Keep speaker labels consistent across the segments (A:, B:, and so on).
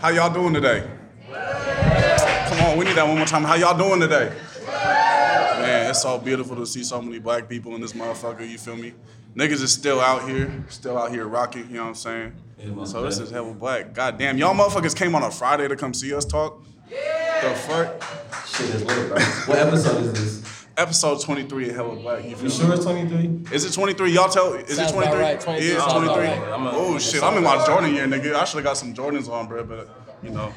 A: How y'all doing today? Come on, we need that one more time. How y'all doing today? Man, it's so beautiful to see so many black people in this motherfucker, you feel me? Niggas is still out here, still out here rocking, you know what I'm saying? So this is hella black. God damn, y'all motherfuckers came on a Friday to come see us talk? The fuck?
B: Shit is lit, bro. What episode is this?
A: Episode 23 of Hella Black, you feel
B: You sure it's 23?
A: Is it 23? Y'all tell. Is
C: Sounds
A: it 23?
C: right, 23
A: Yeah, it's 23.
B: right.
A: Oh shit, I'm in my Jordan year, nigga. I should have got some Jordans on, bro. But you know,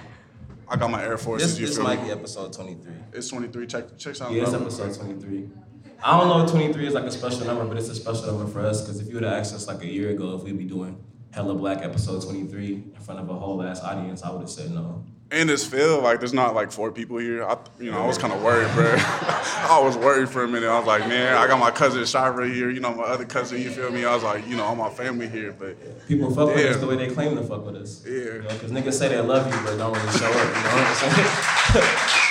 A: I got my Air Forces.
B: This,
A: you
B: this
A: feel
B: might
A: me?
B: be episode 23.
A: It's 23. Check check something.
B: Yeah, it's
A: bro.
B: episode 23. I don't know if 23 is like a special number, but it's a special number for us because if you would have asked us like a year ago if we'd be doing Hella Black episode 23 in front of a whole ass audience, I would have said no.
A: And this field, like there's not like four people here. I, you know, I was kind of worried, bro. I was worried for a minute. I was like, man, I got my cousin Shira here. You know, my other cousin. You feel me? I was like, you know, all my family here, but
B: People fuck with
A: Yeah.
B: us the way they claim to fuck with us.
A: Yeah.
B: You know, because niggas say they love you, but don't really show up. You know what I'm saying?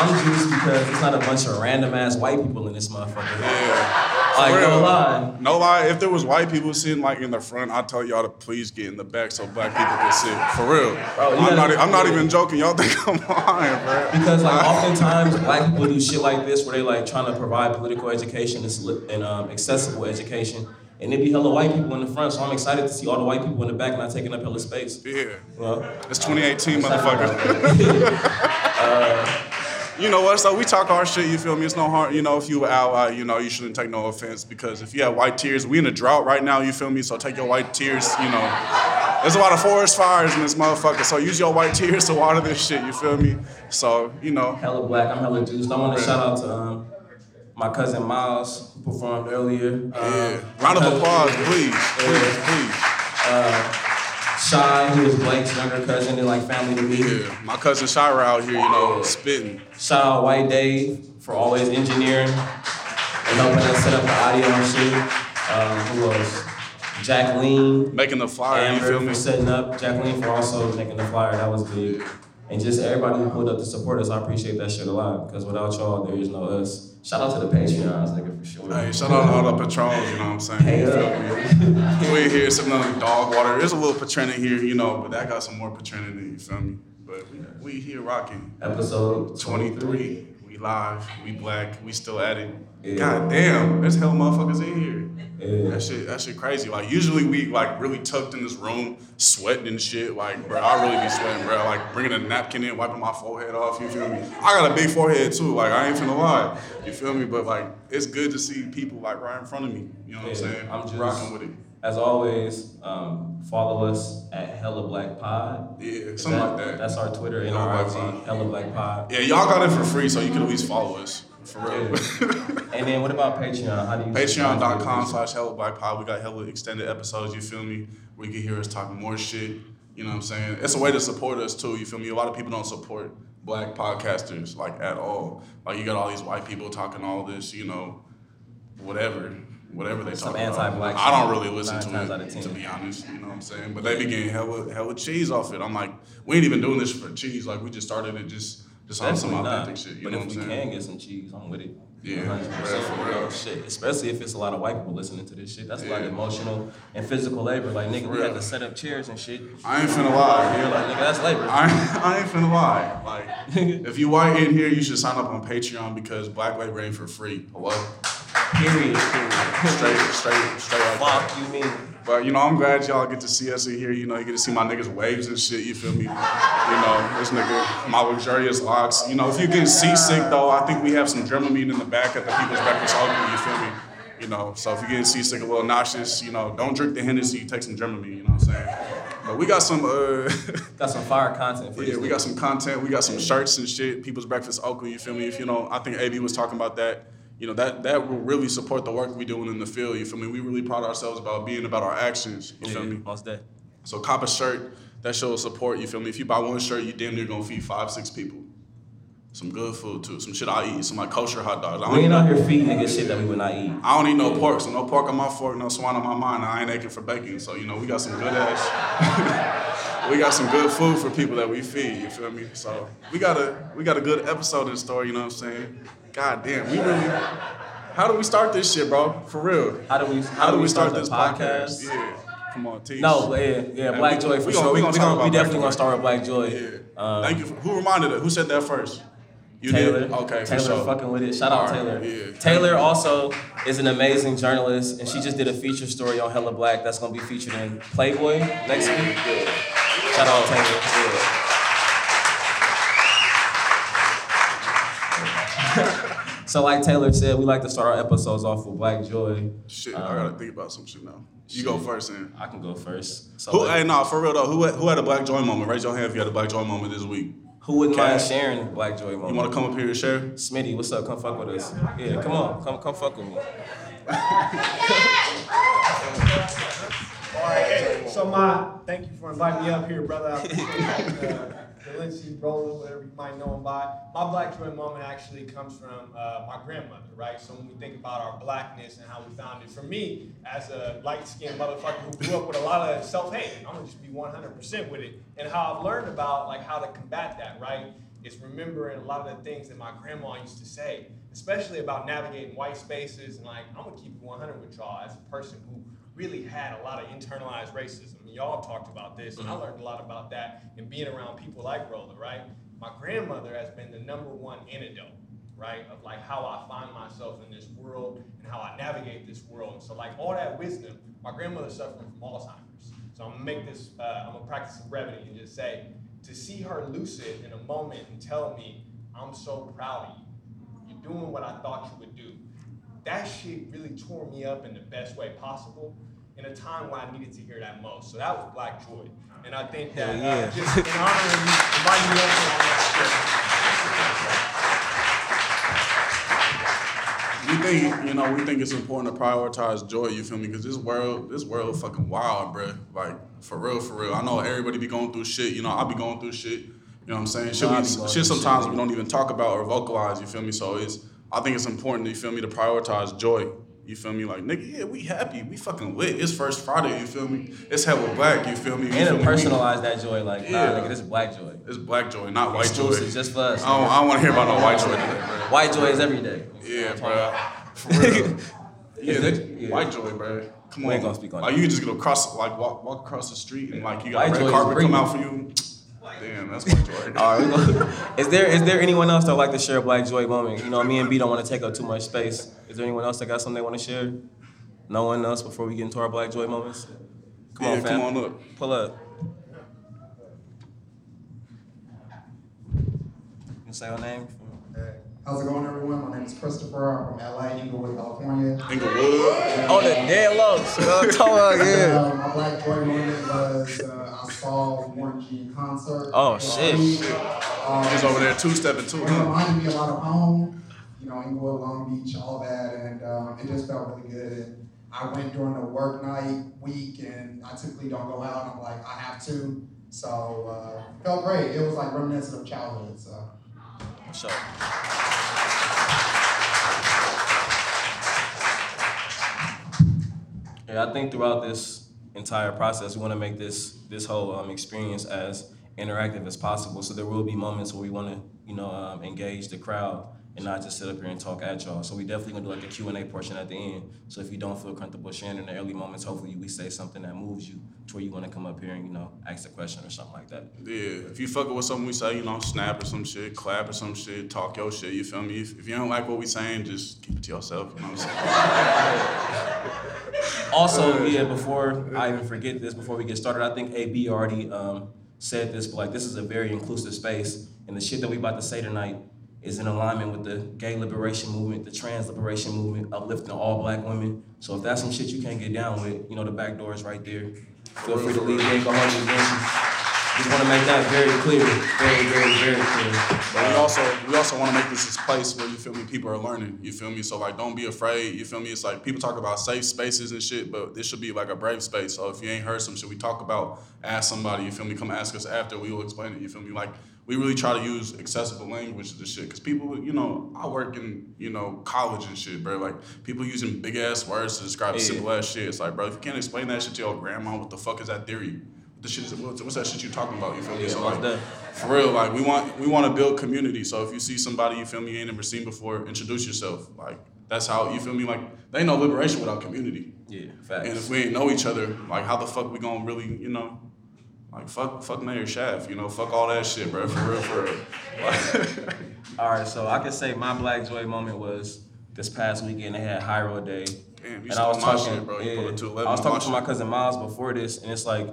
B: I'm juiced because it's not a bunch of random ass white people in this motherfucker.
A: yeah.
B: Like,
A: For
B: no lie.
A: No lie, if there was white people sitting like in the front, I'd tell y'all to please get in the back so black people can sit. For real.
B: Bro,
A: I'm, not, I'm not even joking. Y'all think I'm lying, bro.
B: Because like oftentimes black people do shit like this where they like trying to provide political education and, um, accessible education, and there be hella white people in the front. So I'm excited to see all the white people in the back not taking up hella space.
A: Yeah.
B: Well.
A: It's 2018, motherfucker. You know what? So we talk our shit. You feel me? It's no harm. You know, if you out, uh, you know, you shouldn't take no offense because if you have white tears, we in a drought right now. You feel me? So take your white tears. You know, there's a lot of forest fires in this motherfucker. So use your white tears to water this shit. You feel me? So you know,
B: hella black. I'm hella juiced. I want to shout out to um, my cousin Miles who performed earlier. Um,
A: yeah. Round of applause, please, please, please.
B: Shy, who is Blake's younger cousin and like family to me.
A: Yeah, my cousin Shira out here, you know, spitting.
B: Shout out White Dave for always engineering and helping us set up the audio and shit. Um, who else? Jacqueline,
A: Making the flyer, you
B: Amber
A: feel
B: for
A: me?
B: setting up. Jacqueline for also making the flyer. That was big. And just everybody who pulled up to support us, I appreciate that shit a lot. Because without y'all, there is no us. Shout out to the Patreons, nigga, for sure.
A: Hey, shout out to all the patrons, you know what I'm saying?
B: Hey,
A: You We here sipping on dog water. There's a little Patron here, you know, but that got some more Patron in it, you feel me? But we, we here rocking.
B: Episode
A: 23. We live, we black, we still at it.
B: Yeah.
A: God damn, there's hell motherfuckers in here.
B: Yeah.
A: That shit, that shit crazy. Like usually we like really tucked in this room, sweating and shit. Like, bro, I really be sweating, bro. Like bringing a napkin in, wiping my forehead off. You feel me? I got a big forehead too. Like I ain't finna lie. You feel me? But like, it's good to see people like right in front of me. You know what I'm saying?
B: I'm just-
A: rocking with it.
B: As always, um, follow us at Hella Black Pod.
A: Yeah, something like that.
B: That's our Twitter and
A: Hella
B: our
A: Black
B: IG,
A: Pod.
B: Hella Black Pod.
A: Yeah, y'all got it for free, so you can at least follow us. For real.
B: And then what about Patreon? How do you
A: Patreon.com slash Hella Black Pod. We got hella extended episodes, you feel me? Where you can hear us talking more shit. You know what I'm saying? It's a way to support us too, you feel me? A lot of people don't support black podcasters like at all. Like you got all these white people talking all this, you know, whatever. Whatever they
B: Some
A: talk about.
B: anti-black
A: I don't really listen to
B: times
A: it, to be honest. You know what I'm saying? But they be getting hella hella cheese off it. I'm like, we ain't even doing this for cheese. Like we just started it just just on some authentic
B: not.
A: shit. You
B: but
A: know
B: if
A: what
B: we
A: I'm saying?
B: can get some cheese, I'm with it.
A: Yeah,
B: 100%,
A: real, for real.
B: Shit, especially if it's a lot of white people listening to this shit. That's a lot of
A: Yeah.
B: emotional and physical labor. Like nigga, we
A: real.
B: had to set up chairs and shit.
A: I ain't finna lie.
B: You're like, nigga, that's labor.
A: I, I ain't finna lie. Like, if you white in here, you should sign up on Patreon because Black Labor ain't for free. Hello?
B: Period.
A: Straight, straight, straight like that.
B: Fuck you mean?
A: But you know, I'm glad y'all get to see us in here. You know, you get to see my niggas waves and shit. You feel me? You know, this nigga, my luxurious locks. You know, if you get seasick though, I think we have some Dramamine in the back at the People's Breakfast Oakland. You feel me? You know, so if you're getting seasick, a little nauseous, you know, don't drink the Hennessy. Take some Dramamine. You know what I'm saying? But we got some. uh
B: Got some fire content for
A: you.
B: Yeah,
A: we got some content. We got some shirts and shit. People's Breakfast Oakland, you feel me? If you know, I think AB was talking about that. You know, that that will really support the work we doing in the field. You feel me? We really proud ourselves about being about our actions. You feel
B: Yeah,
A: me?
B: most day.
A: So cop a shirt that shows support. You feel me? If you buy one shirt, you damn near gonna feed five, six people. Some good food too. Some shit I eat. Some like kosher hot dogs. I
B: We ain't out here feeding niggas shit that we would not eat.
A: I don't eat no pork. So no pork on my fork, no swine on my mind. I ain't aching for bacon. So you know we got some good ass. we got some good food for people that we feed. You feel me? So we got a we got a good episode in store. You know what I'm saying? God damn, we really. How do we start this shit, bro? For real.
B: How do we?
A: How do we start this
B: the
A: podcast? Yeah. come on, teach.
B: No, yeah, yeah, Black
A: we-
B: Joy for
A: we
B: sure.
A: gonna- we
B: We,
A: gonna
B: we,
A: talk
B: gonna,
A: about
B: we definitely
A: Joy.
B: gonna start with Black Joy.
A: Yeah.
B: Um,
A: Thank you. For, who reminded it? Who said that first? You
B: Taylor.
A: did. Okay, for
B: Taylor
A: sure.
B: fucking with it. Shout out
A: All right,
B: Taylor.
A: yeah.
B: Taylor also is an amazing journalist, and she just did a feature story on Hella Black that's gonna be featured in Playboy next week. Shout out Taylor. Yeah. So like Taylor said, we like to start our episodes off with Black Joy.
A: Shit,
B: Um,
A: I gotta think about some shit now. You go first, then.
B: I can go first. So
A: Who?
B: like,
A: Hey, nah, for real though. Who had, who had a Black Joy moment? Raise your hand if you had a Black Joy moment this week.
B: who wouldn't mind
A: Cat.
B: sharing Black Joy moment?
A: You want to come up here and share?
B: Smitty, what's up? Come fuck with us. Yeah, come on, come come fuck with me.
C: Hey, so my, thank you for inviting me up here, brother. Lindsay Rollers, whatever you might know him by. My black joy moment actually comes from uh, my grandmother, right? So when we think about our blackness and how we found it, for me, as a light-skinned motherfucker who grew up with a lot of self-hate, I'm gonna just be 100% with it, and how I've learned about like how to combat that, right? Is remembering a lot of the things that my grandma used to say, especially about navigating white spaces, and like I'm gonna keep it 100 with y'all as a person who really had a lot of internalized racism. Y'all talked about this, and I learned a lot about that in being around people like Roller, right? My grandmother has been the number one antidote, right, of like how I find myself in this world and how I navigate this world. And so, like all that wisdom, my grandmother's suffering from Alzheimer's. So I'm gonna make this, uh, I'm gonna practice some brevity and just say, to see her lucid in a moment and tell me, I'm so proud of you. You're doing what I thought you would do that shit really tore me up in the best way possible in a time when I needed to hear that most. So that was Black Joy. And I think that
B: Hell yeah.
C: uh, just in honoring you, inviting you up here on that
A: We think, you know, we think it's important to prioritize joy. You feel me? Because this world, this world, fucking wild, bruh. Like for real, for real. I know everybody be going through shit. You know, I be going through shit. You know what I'm saying? Shit, we, shit sometimes
B: shit.
A: we don't even talk about or vocalize. You feel me? So it's, I think it's important. You feel me? To prioritize joy. You feel me? Like nigga, yeah, we happy. We fucking lit. It's first Friday. You feel me? It's hella black. You feel me? You
B: And to personalize that joy, like, nah, nigga, this is Black Joy.
A: It's black joy, not white joy.
B: Just for us.
A: I don't, I don't want to hear about no white joy today, bro.
B: White Joy is every day.
A: Yeah, bro. For real. yeah, that.
B: Yeah.
A: white joy, bro. Come on.
B: We ain't gonna speak on
A: like
B: that.
A: you just gonna cross, like walk, walk across the street, and like you got
B: White
A: red carpet come out for you. Damn, that's white joy.
B: All right. Is there is there anyone else that would like to share a Black Joy moment? You know, me and B don't want to take up too much space. Is there anyone else that got something they want to share? No one else before we get into our Black Joy moments? Come
A: yeah,
B: on, fam.
A: come on up.
B: Pull up. You can say your name.
D: Hey, How's it going, everyone? My name is Christopher. I'm from LA, Inglewood, California.
A: Inglewood.
B: Oh, the dead lows.
D: Uh, my Black Joy moment was uh, I saw Warren G in concert.
B: Oh, shit.
D: Um,
A: He's over there two stepping too.
D: It reminded me a lot of home, you know, Inglewood, Long Beach, all that, and um, it just felt really good. And I went during the work night week, and I typically don't go out. And I'm like, I have to. So uh, it felt great. It was like reminiscent of childhood. So.
B: Sure. Yeah, I think throughout this entire process, we want to make this this whole um, experience as interactive as possible. So there will be moments where we want to, you know, um, engage the crowd and not just sit up here and talk at y'all. So we definitely gonna do like a Q and A portion at the end. So if you don't feel comfortable sharing in the early moments, hopefully we say something that moves you to where you want to come up here and you know ask a question or something like that.
A: Yeah, if you fucking with something we say, you know, snap or some shit, clap or some shit, talk your shit. You feel me? If, if you don't like what we saying, just keep it to yourself. You know what I'm saying?
B: Also, yeah, before I even forget this, before we get started, I think AB already um, said this, but like this is a very inclusive space, and the shit that we about to say tonight is in alignment with the gay liberation movement, the trans liberation movement, uplifting all black women. So if that's some shit you can't get down with, you know the back door is right there. Feel free to leave. Ain't gonna hold you. Just want to make that very clear, very, very, very clear.
A: But we also we also want to make this a place where you feel me, people are learning. You feel me? So like, don't be afraid. You feel me? It's like people talk about safe spaces and shit, but this should be like a brave space. So if you ain't heard some shit we talk about, ask somebody. You feel me? Come ask us after. We will explain it. You feel me? Like we really try to use accessible language to shit, cause people, you know, I work in you know college and shit, bro. Like people using big ass words to describe
B: Yeah.
A: simple ass shit. It's like, bro, if you can't explain that shit to your grandma, what the fuck is that theory? What the shit is, what's, that shit you talking about? You feel me?
B: Yeah,
A: so like,
B: def-
A: for real, like we want we want to build community. So if you see somebody you feel me you ain't never seen before, introduce yourself. Like that's how you feel me. Like there ain't no liberation without community.
B: Yeah, facts.
A: And if we ain't know each other, like how the fuck we gonna really, you know, like fuck, fuck Mayor Schaaf, you know, fuck all that shit, bro, for real, for real. Like,
B: All right, so I can say my Black Joy moment was this past weekend. They had Road Day,
A: Damn, you
B: and I was talking.
A: shit, bro. You
B: yeah,
A: pulled a 211
B: I was talking to my cousin Miles before this, and it's like,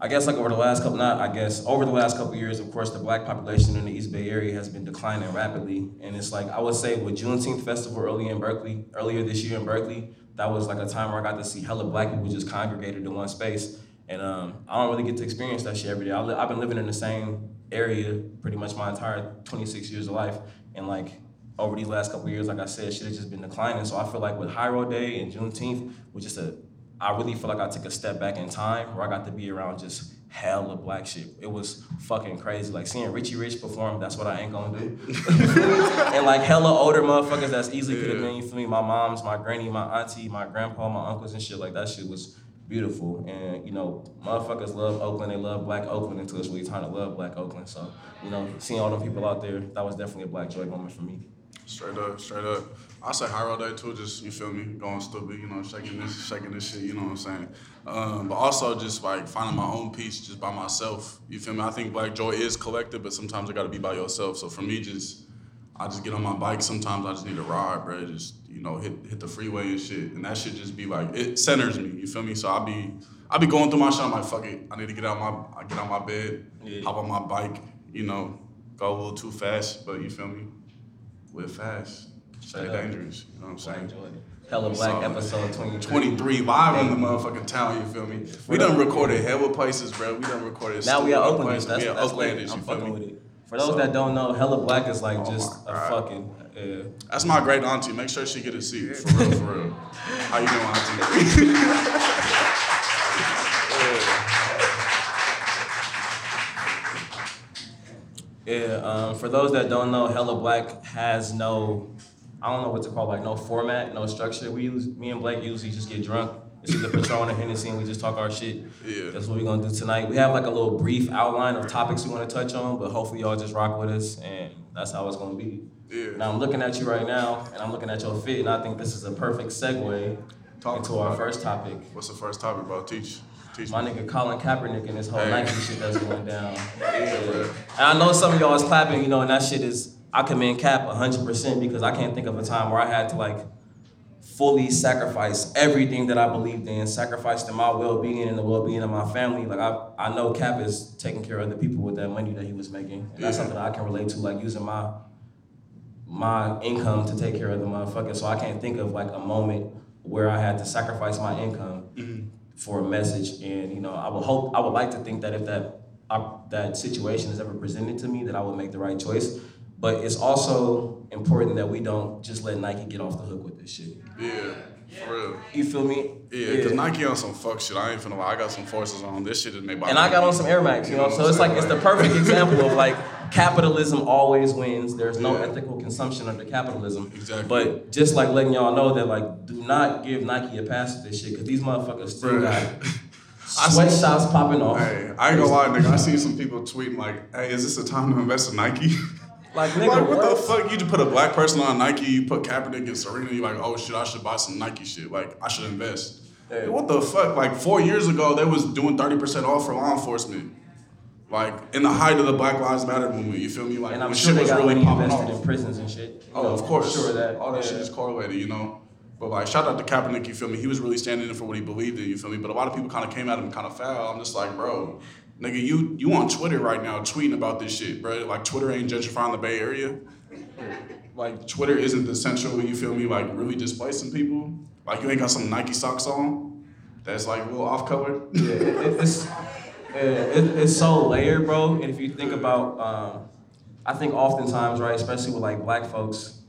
B: I guess like over the last couple, not I guess over the last couple years, of course, the Black population in the East Bay Area has been declining rapidly, and it's like I would say with Juneteenth festival early in Berkeley, earlier this year in Berkeley, that was like a time where I got to see hella Black people just congregated in one space. And um, I don't really get to experience that shit every day. I li- I've been living in the same area pretty much my entire 26 years of life. And like over these last couple years, like I said, shit has just been declining. So I feel like with Hiero Day and Juneteenth, was just a, I really feel like I took a step back in time where I got to be around just hella black shit. It was fucking crazy. Like seeing Richie Rich perform, that's what I ain't gonna do. and like hella older motherfuckers that's easily could have been, you feel me? My mom's, my granny, my auntie, my grandpa, my uncles and shit. Like that shit was beautiful. And you know, motherfuckers love Oakland. They love Black Oakland until it's really time to love Black Oakland. So you know, seeing all them people out there, that was definitely a Black joy moment for me.
A: Straight up, straight up. I say Hiero Day too, just you feel me, going stupid, you know, shaking this, shaking this shit, you know what I'm saying. Um, but also just like finding my own peace just by myself. You feel me? I think Black Joy is collective, but sometimes I gotta be by yourself. So for me, just I just get on my bike. Sometimes I just need to ride, bro. Just you know, hit hit the freeway and shit, and that should just be like it centers me. You feel me? So I be I be going through my shit. I'm like, fuck it, I need to get out my I get out my bed,
B: Yeah.
A: hop on my bike, you know, go a little too fast, but you feel me? We're fast. Stay
B: Straight
A: dangerous. You know what I'm saying?
B: Hella Black
A: So,
B: episode 23.
A: 23 live in the motherfucking town, you feel me? We done recorded hella places, bro. We done recorded
B: Now we are
A: places.
B: That's,
A: we are
B: that's I'm
A: you feel me?
B: with it. For those
A: So-
B: that don't know, Hella Black is like
A: Oh
B: just a
A: God.
B: fucking. Uh,
A: That's my great auntie. Make sure she get a seat. For real, for real. How you doing, auntie?
B: Yeah, um, for those that don't know, Hella Black has no, I don't know what to call it, like no format, no structure. We use me and Blake usually just get drunk. It's either Patron or Hennessy, and we just talk our shit.
A: Yeah.
B: That's what we're gonna do tonight. We have like a little brief outline of topics we want to touch on, but hopefully y'all just rock with us, and that's how it's gonna be.
A: Yeah.
B: Now I'm looking at you right now, and I'm looking at your fit, and I think this is a perfect segue
A: Talk
B: into our first topic.
A: What's the first topic, bro? Teach. Teach
B: My
A: me.
B: nigga Colin Kaepernick and this whole
A: Hey.
B: Nike shit that's going down.
A: Yeah.
B: And I know some of y'all is clapping, you know, and that shit is, I commend Cap 100% because I can't think of a time where I had to like fully sacrifice everything that I believed in, sacrifice to my well-being and the well-being of my family. Like I, I know Cap is taking care of the people with that money that he was making. And that's something that I can relate to, like using my my income to take care of the motherfucker. So I can't think of like a moment where I had to sacrifice my income mm-hmm. for a message. And you know, I would hope, I would like to think that if that op- that situation is ever presented to me, that I would make the right choice. But it's also important that we don't just let Nike get off the hook with this shit.
A: Yeah, for real.
B: You feel me?
A: Yeah, because Nike on some fuck shit. I ain't finna lie. I got some forces on. This shit made by
B: And I got on some Air Max, you know. So it's like it's the perfect example of like capitalism always wins. There's no
A: Yeah.
B: ethical consumption under capitalism.
A: Exactly.
B: But just like letting y'all know that like do not give Nike a pass with this shit because these motherfuckers still
A: Bruh.
B: got
A: I see-
B: sweatshops popping off.
A: Hey, I ain't gonna lie, nigga. I see some people tweeting like, "Hey, is this a time to invest in Nike?"
B: Like nigga,
A: like, what,
B: what?
A: the fuck? You just put a black person on Nike, you put Kaepernick and Serena, you're like, oh shit, I should buy some Nike shit. Like, I should invest.
B: Yeah.
A: What the fuck? Like four years ago, they was doing thirty percent off for law enforcement. Like in the height of the Black Lives Matter movement, you feel me? Like
B: And I'm
A: when
B: sure
A: shit
B: they
A: was really popping
B: invested
A: off.
B: in prisons and shit.
A: Oh,
B: know,
A: of course.
B: Sure that.
A: all that
B: yeah.
A: shit is correlated, you know. But like, shout out to Kaepernick, you feel me? He was really standing in for what he believed in, you feel me? But a lot of people kind of came at him kind of foul. I'm just like, bro, nigga, you you on Twitter right now tweeting about this shit, bro? Like Twitter ain't gentrifying the Bay Area. Like Twitter isn't the central, you feel me? Like really displacing people. Like you ain't got some Nike socks on. That's like little off color.
B: Yeah, it- it's yeah, it, it's so layered, bro. And if you think about, um, I think oftentimes, right, especially with like black folks,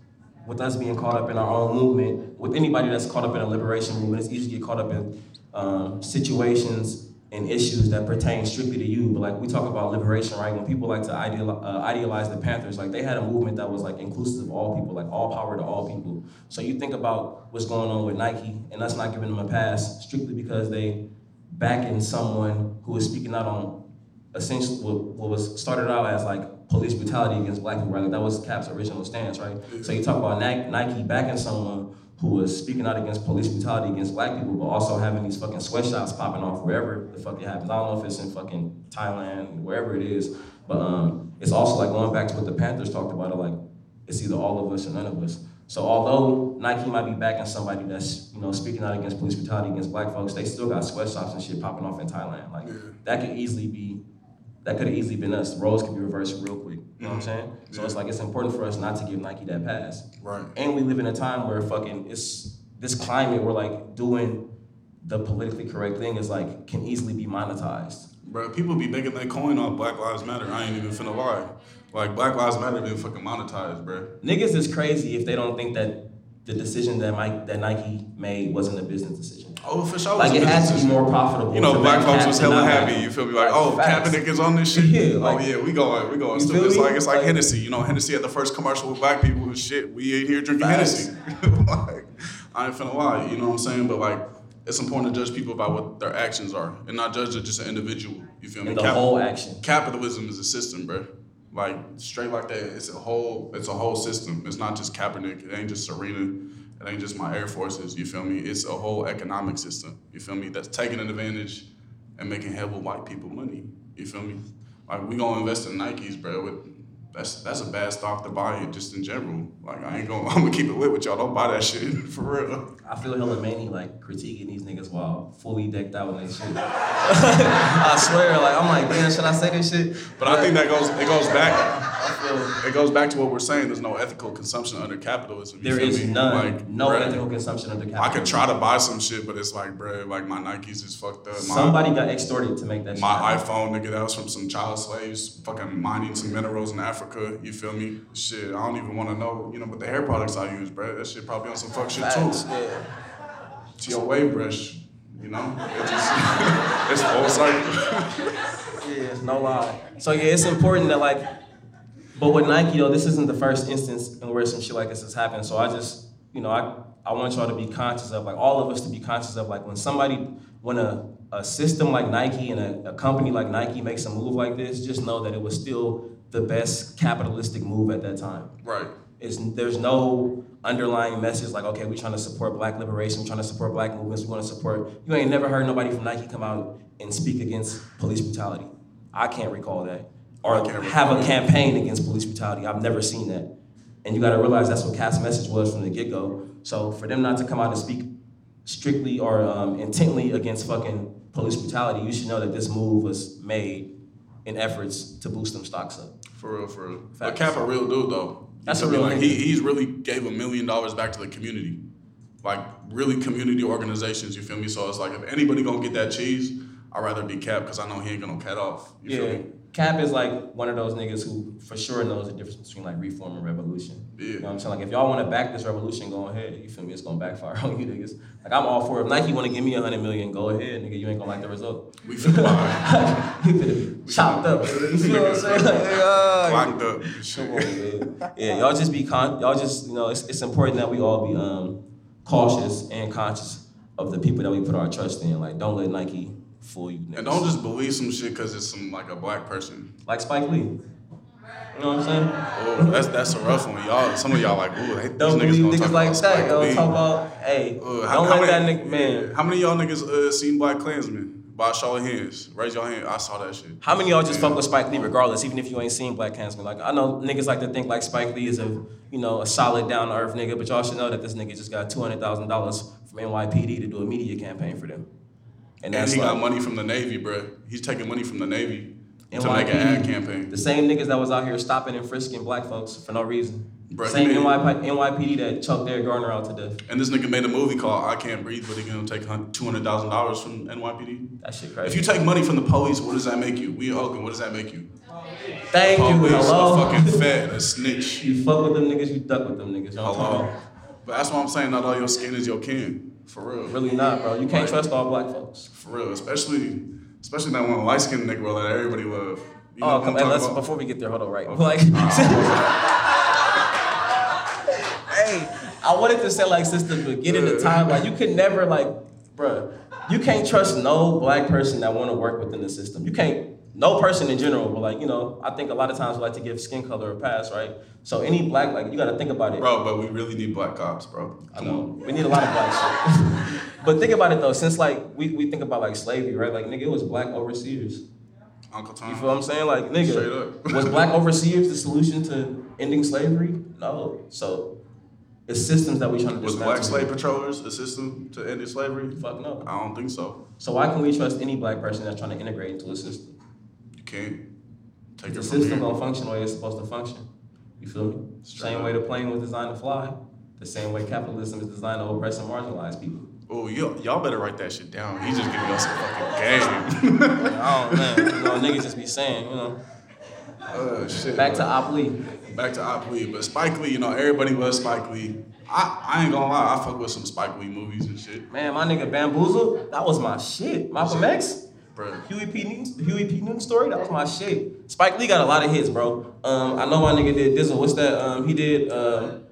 B: with us being caught up in our own movement, with anybody that's caught up in a liberation movement, it's easy to get caught up in um, situations and issues that pertain strictly to you. But like we talk about liberation, right? When people like to ideal, uh, idealize the Panthers, like they had a movement that was like inclusive of all people, like all power to all people. So you think about what's going on with Nike and us not giving them a pass strictly because they backing someone who is speaking out on essentially what, was started out as like police brutality against black people, right? Like that was Cap's original stance, right? So you talk about Nike backing someone who was speaking out against police brutality against black people, but also having these fucking sweatshops popping off wherever the fuck it happens. I don't know if it's in fucking Thailand, wherever it is, but um, it's also like going back to what the Panthers talked about, like it's either all of us or none of us. So although Nike might be backing somebody that's you know speaking out against police brutality against black folks, they still got sweatshops and shit popping off in Thailand. Like that could easily be, that could have easily been us. Roles could be reversed real quick. You know what I'm saying? So it's like it's important for us not to give Nike that pass.
A: Right.
B: And we live in a time where fucking it's this climate where like doing the politically correct thing is like can easily be monetized.
A: Bro, people be making that coin off Black Lives Matter. I ain't even finna lie. Like Black Lives Matter been fucking monetized, bro.
B: Niggas is crazy if they don't think that the decision that Mike that Nike made wasn't a business decision.
A: Oh, for sure.
B: Like it has to be more profitable.
A: You know, black folks was hella happy.
B: back
A: You feel me? Like,
B: Like,
A: oh,
B: facts.
A: Kaepernick is on this shit.
B: Yeah,
A: oh yeah, we going, we going. Stupid. It's like it's like,
B: Like-
A: Hennessy. You know, Hennessy at the first commercial with black people shit. We ain't here drinking
B: Facts.
A: Hennessy. like, I ain't finna lie. You know what I'm saying? But like, it's important to judge people by what their actions are, and not judge it just an individual. You feel me?
B: And the
A: Cap-
B: whole action.
A: Capitalism is a system, bro. Like straight like that. It's a whole. It's a whole system. It's not just Kaepernick. It ain't just Serena. It ain't just my Air Forces. You feel me? It's a whole economic system. You feel me? That's taking an advantage and making hella white people money. You feel me? Like we gonna invest in Nikes, bro. With, that's that's a bad stock to buy just in general. Like I ain't gonna. I'm gonna keep it lit with y'all. Don't buy that shit for real.
B: I feel hella manny like critiquing these niggas while fully decked out in their shit. I swear, like I'm like, damn, should I say this shit?
A: But I think that goes. It goes back.
B: I feel
A: It goes back to what we're saying. There's no ethical consumption under capitalism. You
B: there
A: feel
B: is
A: me?
B: none,
A: Like,
B: no
A: bruh,
B: ethical consumption under capitalism.
A: I
B: capitalism.
A: could try to buy some shit, but it's like, bro, like my Nikes is fucked up. My,
B: Somebody got extorted to make that shit.
A: my
B: happen.
A: iPhone, nigga, that was from some child slaves, fucking mining some minerals in Africa. You feel me? Shit, I don't even want to know, you know, but the hair products I use, bro, that shit probably on some fuck shit
B: Facts,
A: too.
B: yeah.
A: To your wave brush, you know, it just, it's full cycle.
B: Yeah, no lie. So yeah, it's important that like, but with Nike though, this isn't the first instance in where some shit like this has happened. So I just, you know, I I want y'all to be conscious of like all of us to be conscious of like when somebody when a a system like Nike and a, a company like Nike makes a move like this, just know that it was still the best capitalistic move at that time.
A: right.
B: It's, there's no underlying message like, okay, we're trying to support black liberation, we're trying to support black movements, we want to support. You ain't never heard nobody from Nike come out and speak against police brutality. I can't recall that. Or have a campaign against police brutality. I've never seen that. And you gotta realize that's what Cap's message was from the get go. So for them not to come out and speak strictly or um, intently against fucking police brutality, you should know that this move was made in efforts to boost them stocks up.
A: For real, for real. But Cap a real dude though.
B: That's a real
A: like he he's really gave a million dollars back to the community. Like really community organizations, you feel me? So it's like if anybody gonna get that cheese, I'd rather be Cap because I know he ain't gonna cut off. You
B: yeah,
A: feel me?
B: Cap is like one of those niggas who for sure knows the difference between like reform and revolution.
A: Yeah.
B: You know what I'm saying? Like if y'all want to back this revolution, go ahead. You feel me? It's gonna backfire on you niggas. Like I'm all for it. If Nike want to give me a hundred million, go ahead, nigga. You ain't gonna like the result.
A: We finna buy
B: you finna be chopped up. You feel what I'm saying? Like, yeah,
A: locked up. and
B: Come on, man. Yeah, y'all just be con. Y'all just you know it's, it's important that we all be um cautious and conscious of the people that we put our trust in. Like don't let Nike fool you. Niggas.
A: And don't just believe some shit because it's some like a black person.
B: like Spike Lee. You know what I'm saying?
A: Oh, that's that's a rough one. Y'all, some of y'all like, ooh, they,
B: Don't
A: these niggas
B: niggas
A: talk
B: like
A: about
B: that. Yo, talk about, hey,
A: Uh, how-
B: don't
A: how
B: let that nigga, man.
A: How many of y'all niggas uh, seen BlacKkKlansman? By of hands. Raise your hand. I saw that shit.
B: How many of y'all just
A: Yeah.
B: fuck with Spike Lee regardless, even if you ain't seen BlacKkKlansman? Like, I know niggas like to think like Spike Lee is a, you know, a solid down to earth nigga, but y'all should know that this nigga just got two hundred thousand dollars from NYPD to do a media campaign for them.
A: And
B: And
A: he
B: like,
A: got money from the Navy, bruh. He's taking money from the Navy to make an ad campaign.
B: The same niggas that was out here stopping and frisking black folks for no reason.
A: Bruh,
B: same
A: made-
B: NYP, NYPD that choked Eric Garner out to death.
A: And this nigga made a movie called I Can't Breathe, but he gonna take two hundred thousand dollars from NYPD.
B: That shit
A: If you take money from the police, what does that make you? We Oakland, what does that make you?
B: Thank you. Hello.
A: a fucking fed, a snitch.
B: You fuck with them niggas, you duck with them niggas. You know what I'm talking
A: Hello. But that's what I'm saying. Not all your skin is your kin. For real.
B: Really not, bro. You can't
A: Right.
B: trust all black folks.
A: For real. Especially, especially that one light skinned nigga that everybody love. You know
B: oh, come on. Let's
A: about?
B: before we get there, hold on, right? Like, hey, I wanted to say like since the beginning of time, like you could never like, bruh. you can't trust no black person that want to work within the system. You can't no person in general, but like you know, I think a lot of times we like to give skin color a pass, right? So any black like you got to think about it.
A: Bro, but we really need black cops, bro.
B: I know
A: on.
B: we need a lot of black shit. but think about it though, since like we, we think about like slavery, right? Like nigga, it was black overseers.
A: Uncle Tom.
B: You feel what I'm saying? Like nigga, was black overseers the solution to ending slavery? No. So it's systems that we trying to
A: Was black slave patrollers a system to end slavery?
B: Fuck no.
A: I don't think so.
B: So why can we trust any black person that's trying to integrate into a system?
A: Can't take
B: The
A: it from
B: system gonna function the way it's supposed to function. You feel me?
A: Straight
B: Same
A: up.
B: way the plane was designed to fly. The same way capitalism is designed to oppress and marginalize people.
A: Oh, y'all, y'all better write that shit down. He's just giving us a fucking game.
B: I don't know. You know, niggas just be saying, you know.
A: uh, shit.
B: Back to. Op Lee.
A: back to Op Lee, but Spike Lee, you know, everybody loves Spike Lee. I, I ain't gonna lie, I fuck with some Spike Lee movies and shit,
B: Man, my nigga Bamboozle, that was my shit. Malcolm X,
A: bro.
B: Huey P. Newton, Huey P. Newton story, that was my shit. Spike Lee got a lot of hits, bro. Um, I know my nigga did Dizzle. What's that? Um, he did. Um,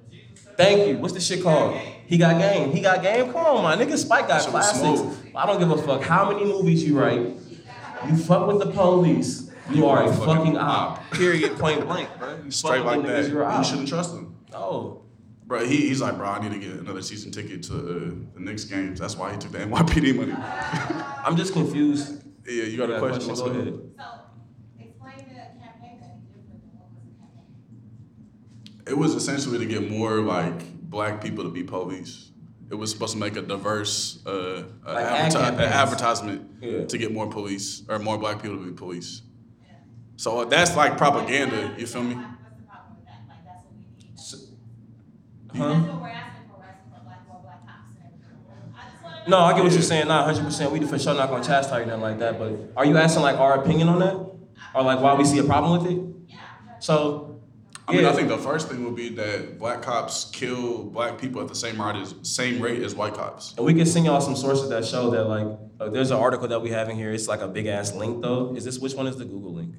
B: thank you. What's the shit called? He got game. He got game. Come on, my nigga. Spike got
A: Shit
B: classics. I don't give a fuck how many movies you write. You fuck with the police. You are a
A: fucking
B: fucking op. Period. Point blank, bro. You
A: Straight like that.
B: you're a
A: You
B: op.
A: shouldn't trust him.
B: No.
A: Bro, he, he's like, bro, I need to get another season ticket to uh, the Knicks games. That's why he took the NYPD money.
B: I'm just confused.
A: Yeah, you got a
B: Yeah,
A: question?
B: Go
A: What's up?
B: ahead.
E: So, explain the campaign that he different than what was the campaign.
A: It was essentially to get more like black people to be police. It was supposed to make a diverse uh, uh,
B: Like ad
A: adverti-
B: campaigns.
A: advertisement
B: Yeah.
A: to get more police or more black people to be police. So that's like propaganda. You feel me?
E: What's
B: No. I get what you're saying. Not 100. percent We for sure not gonna chastise you nothing like that. But are you asking like our opinion on that, or like why we see a problem with it? So,
A: I mean,
B: yeah.
A: I think the first thing would be that black cops kill black people at the same rate as same rate as white cops.
B: And we can send y'all some sources that show that like uh, there's an article that we have in here. It's like a big ass link though. Is this which one is the Google link?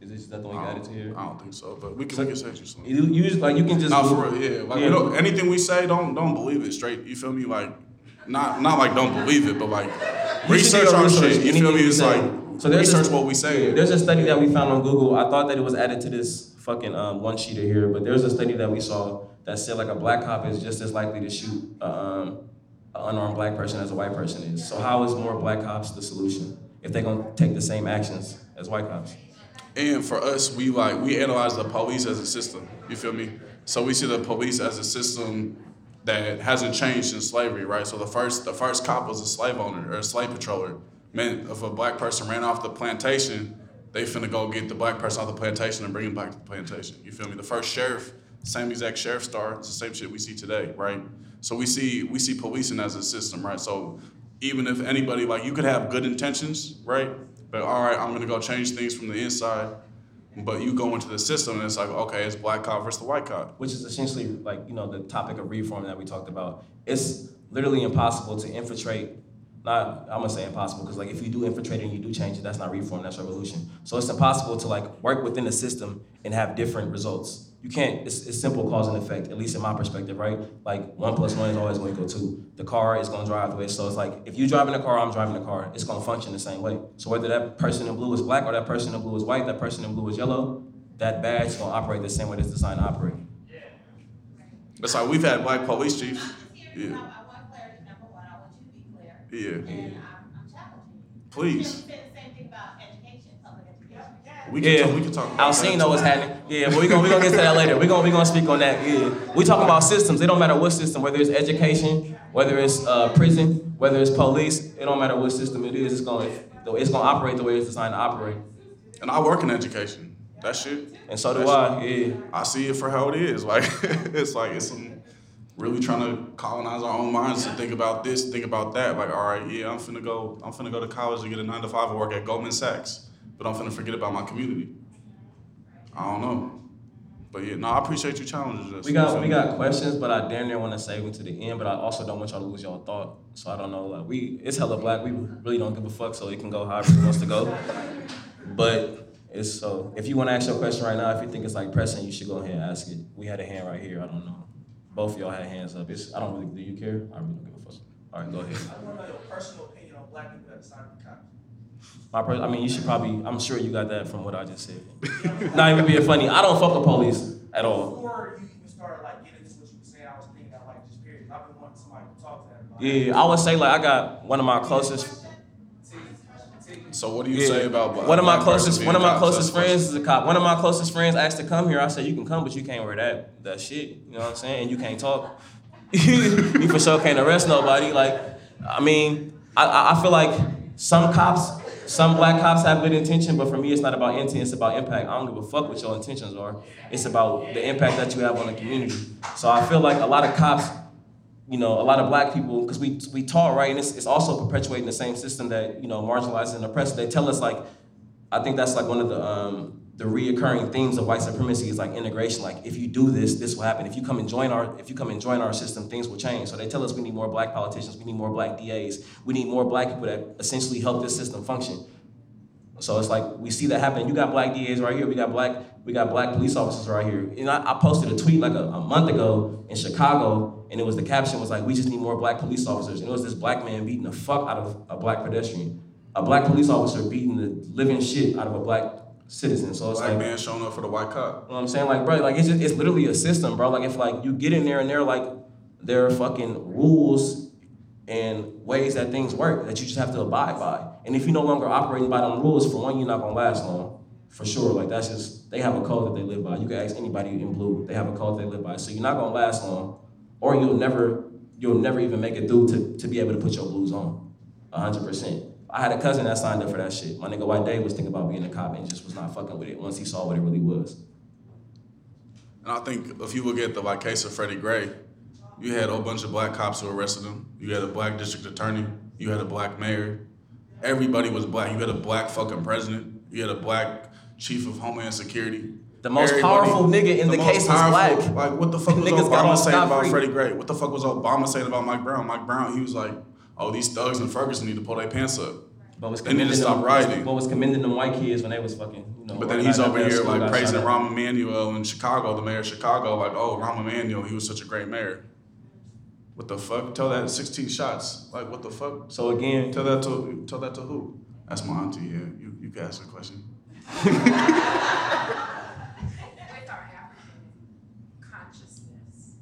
B: Is this that the one you got it here?
A: I don't think so, but we can we can say you something.
B: You, you just, like you can just
A: No,
B: Google-
A: for real, yeah. Like
B: Yeah.
A: we don't, anything we say, don't don't believe it straight. You feel me? Like not not like don't believe it, but like
B: You
A: research our
B: research,
A: shit. You
B: anything
A: feel me? It's like
B: So there's
A: research
B: this-
A: what we say.
B: There's a study that we found on Google. I thought that it was added to this fucking um, one sheeter here, but there's a study that we saw that said like a black cop is just as likely to shoot um, an unarmed black person as a white person is. So how is more black cops the solution if they're gonna take the same actions as white cops?
A: And for us, we like we analyze the police as a system. You feel me? So we see the police as a system that hasn't changed since slavery, right? So the first the first cop was a slave owner or a slave patroller. Man, if a black person ran off the plantation, they finna go get the black person off the plantation and bring him back to the plantation. You feel me? The first sheriff, same exact sheriff star, it's the same shit we see today, right? So we see we see policing as a system, right? So even if anybody like you could have good intentions, right? But all right, I'm gonna go change things from the inside. But you go into the system and it's like, okay, it's black cop versus the white cop.
B: which is essentially like you know the topic of reform that we talked about. It's literally impossible to infiltrate. Not I'm gonna say impossible because like if you do infiltrate and you do change it, that's not reform, that's revolution. So it's impossible to like work within the system and have different results. You can't. It's, it's simple cause and effect, at least in my perspective, right? Like one plus one is always going to equal two. The car is going to drive the way. So it's like if you're driving a car, I'm driving a car. It's going to function the same way. So whether that person in blue is black or that person in blue is white, that person in blue is yellow, that badge is going to operate the same way it's designed to operate.
A: It's like we've had black police chiefs.
E: I'm just here,
A: Yeah.
E: I, I
A: We can
B: Yeah,
A: talk, we can talk about
B: know what's happening. Yeah, but we gonna we gonna get to that later. We gonna we gonna speak on that. Yeah, we talking about systems. It don't matter what system, whether it's education, whether it's uh, prison, whether it's police. It don't matter what system it is. It's gonna it's gonna operate the way it's designed to operate.
A: And I work in education. That shit.
B: And so do
A: That's-
B: I. Yeah.
A: I see it for how it is. Like it's like it's some really trying to colonize our own minds to think about this, think about that. Like, all right, yeah, I'm finna go, I'm finna go to college and get a nine to five and work at Goldman Sachs, but I'm finna forget about my community. I don't know. But yeah, no, I appreciate you challenging us.
B: We got we got questions, but I damn near want to save them to the end. But I also don't want y'all to lose y'all thought. So I don't know. Like we, it's hella black. We really don't give a fuck. So it can go however it wants to go. But it's so. If you want to ask your question right now, if you think it's like pressing, you should go ahead and ask it. We had a hand right here. I don't know. Both of y'all had hands up. It's I don't really. Do you care? I really don't give a fuck. All right, go ahead.
F: I want to know your personal opinion on black people at the side of the cops.
B: My per- I mean, you should probably. I'm sure you got that from what I just said. Not even being funny. I don't fuck with police at all.
F: Before you even started like getting into what you were saying, I was thinking that like just period. I've been wanting somebody to talk to that about.
B: Yeah, I would say like I got one of my closest.
F: T, T.
A: So what do you say about black?
B: one of my closest one of my closest friends is a cop. One of my closest friends asked to come here. I said you can come, but you can't wear that that shit. You know what I'm saying? And you can't talk. you for sure can't arrest nobody. Like, I mean, I- I, I feel like some cops, some black cops have good intention, but for me, it's not about intent. It's about impact. I don't give a fuck what your intentions are. It's about the impact that you have on the community. So I feel like a lot of cops you know, a lot of black people, because we we taught right, and it's, it's also perpetuating the same system that you know marginalizes and oppressed. They tell us like, I think that's like one of the um, the reoccurring themes of white supremacy is like integration. Like, if you do this, this will happen. If you come and join our if you come and join our system, things will change. So they tell us we need more black politicians, we need more black DAs, we need more black people that essentially help this system function. So it's like we see that happen. You got black DAs right here. We got black we got black police officers right here. And I, I posted a tweet like a, a month ago in Chicago, and it was the caption was like, "We just need more black police officers." And it was this black man beating the fuck out of a black pedestrian, a black police officer beating the living shit out of a black citizen. So it's
A: Black
B: like,
A: man showing up for the white cop.
B: you know what I'm saying? Like, bro, like it's just, it's literally a system, bro. Like if like you get in there and they're like there are fucking rules and ways that things work that you just have to abide by. And if you're no longer operating by them rules, for one, you're not gonna last long. For sure. Like that's just they have a code that they live by. You can ask anybody in blue, they have a code they live by. So you're not gonna last long. Or you'll never you'll never even make it through to, to be able to put your blues on. hundred percent. I had a cousin that signed up for that shit. My nigga White Dave was thinking about being a cop and just was not fucking with it once he saw what it really was.
A: And I think if you look at the like case of Freddie Gray, you had a whole bunch of black cops who arrested him. You had a black district attorney. You had a black mayor. Everybody was black. You had a black fucking president. You had a black chief of homeland security.
B: The most powerful nigga in the
A: most
B: case was black.
A: Like what the fuck was
B: Niggas got
A: Obama saying about. Freddie Gray? What the fuck was Obama saying about Mike Brown? Mike Brown, he was like, "Oh, these thugs in Ferguson need to pull their pants up."
B: But was
A: They need to stop
B: them,
A: rioting.
B: But was commending them white kids when they was fucking, you know.
A: But then he's over here like praising. Rahm Emanuel in Chicago, the mayor of Chicago, like, oh, Rahm Emanuel, he was such a great mayor. What the fuck? Tell that 16 shots. Like, what the fuck?
B: So again,
A: Tell that to tell that to who? That's my auntie. Yeah, you you can ask a question.
E: With our African consciousness,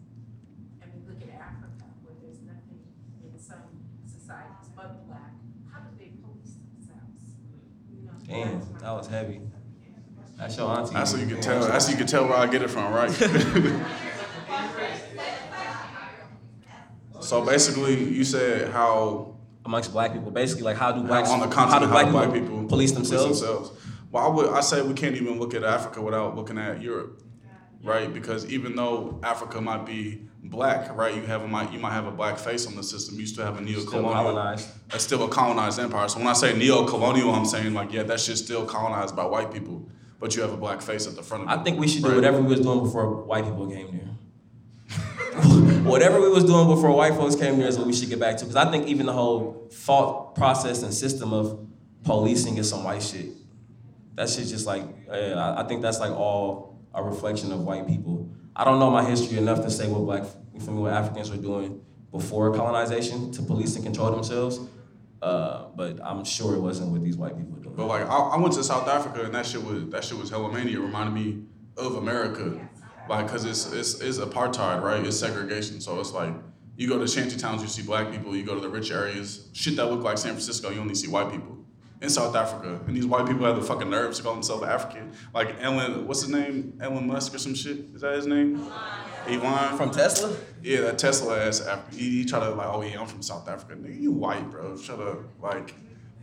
E: and we look at Africa, where there's nothing in some societies but black, how do they police themselves? You know,
B: damn, that was heavy. That's your auntie.
A: That's how you can tell. That's how you can tell where I get it from, right? so basically, you said how
B: amongst black people. Basically, like how do black
A: on the
B: how
A: continent
B: do
A: how
B: black,
A: black
B: people,
A: people
B: police themselves?
A: Well, I would I say we can't even look at Africa without looking at Europe, right? Because even though Africa might be black, right, you have a might you might have a black face on the system. You still have a neo-colonial.
B: colonized.
A: That's still a colonized empire. So when I say neo-colonial, I'm saying like yeah, that shit's still colonized by white people, but you have a black face at the front of it.
B: I think we should do whatever we was doing before white people came there. whatever we was doing before white folks came there is what we should get back to. Because I think even the whole thought process and system of policing is some white shit. That shit's just like, I- I think that's like all a reflection of white people. I don't know my history enough to say what black, me, what Africans were doing before colonization to police and control themselves. Uh, but I'm sure it wasn't what these white people were doing.
A: But like I, I went to South Africa and that shit was that shit was hella mania. It reminded me of America, like because it's, it's it's apartheid, right? It's segregation. So it's like you go to shanty towns, you see black people. You go to the rich areas, shit that look like San Francisco, you only see white people. In South Africa, and these white people have the fucking nerves to call themselves African. Like Elon, what's his name? Elon Musk or some shit? Is that his name? Elon.
B: From Tesla?
A: Yeah, that Tesla ass. He, he try to like, oh yeah, I'm from South Africa. Nigga, you white, bro. Shut up. Like,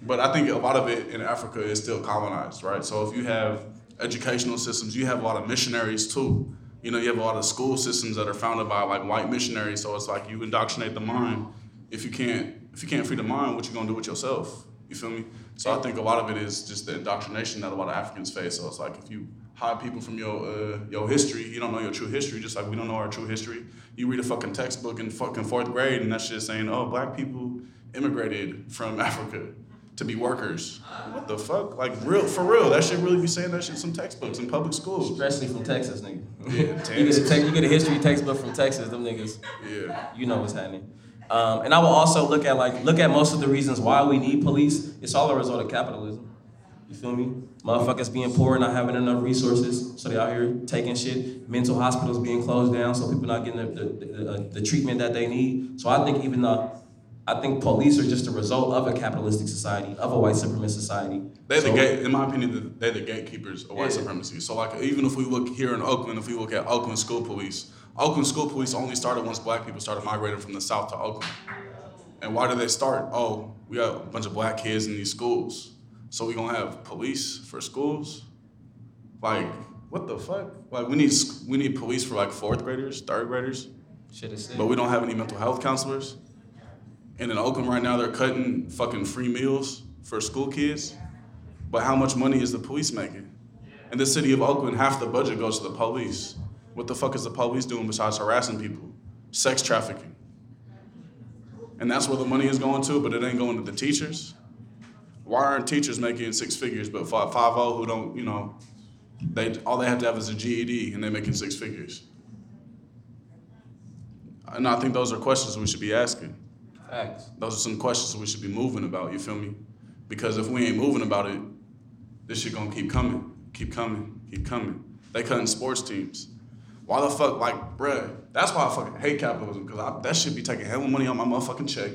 A: but I think a lot of it in Africa is still colonized, right? So if you have educational systems, you have a lot of missionaries too. You know, you have a lot of school systems that are founded by like white missionaries. So it's like you indoctrinate the mind. If you can't, if you can't free the mind, what you gonna do with yourself? You feel me? So I think a lot of it is just the indoctrination that a lot of Africans face. So it's like if you hide people from your uh, your history, you don't know your true history. Just like we don't know our true history. You read a fucking textbook in fucking fourth grade, and that shit saying, "Oh, black people immigrated from Africa to be workers." What the fuck? Like real for real? That shit really be saying that shit in some textbooks in public schools.
B: Especially from Texas, nigga.
A: Yeah,
B: you, get a te- you get a history textbook from Texas, them niggas,
A: Yeah.
B: you know what's happening. Um, and I will also look at like look at most of the reasons why we need police. It's all a result of capitalism. You feel me? Motherfuckers being poor, and not having enough resources, so they out here taking shit. Mental hospitals being closed down, so people not getting the, the, the, uh, the treatment that they need. So I think even though I think police are just a result of a capitalistic society, of a white supremacist society.
A: They're the gate, in my opinion, they're the gatekeepers of white
B: Yeah.
A: supremacy. So like even if we look here in Oakland, if we look at Oakland school police, Oakland school police only started once black people started migrating from the south to Oakland. And why did they start? Oh, we got a bunch of black kids in these schools. So we gonna have police for schools? Like, what the fuck? Like we need we need police for like fourth graders, third graders,
B: Shit is sick.
A: but we don't have any mental health counselors. And in Oakland right now, they're cutting fucking free meals for school kids. But how much money is the police making? In the city of Oakland, half the budget goes to the police. What the fuck is the police doing besides harassing people? Sex trafficking. And that's where the money is going to, but it ain't going to the teachers. Why aren't teachers making six figures, but five zero who don't, you know, they all they have to have is a GED and they're making six figures. And I think those are questions we should be asking.
B: Facts.
A: Those are some questions we should be moving about, you feel me? Because if we ain't moving about it, this shit gonna keep coming, keep coming, keep coming. They cutting sports teams. Why the fuck, like, bruh, that's why I fucking hate capitalism, because that shit be taking hell of money on my motherfucking check.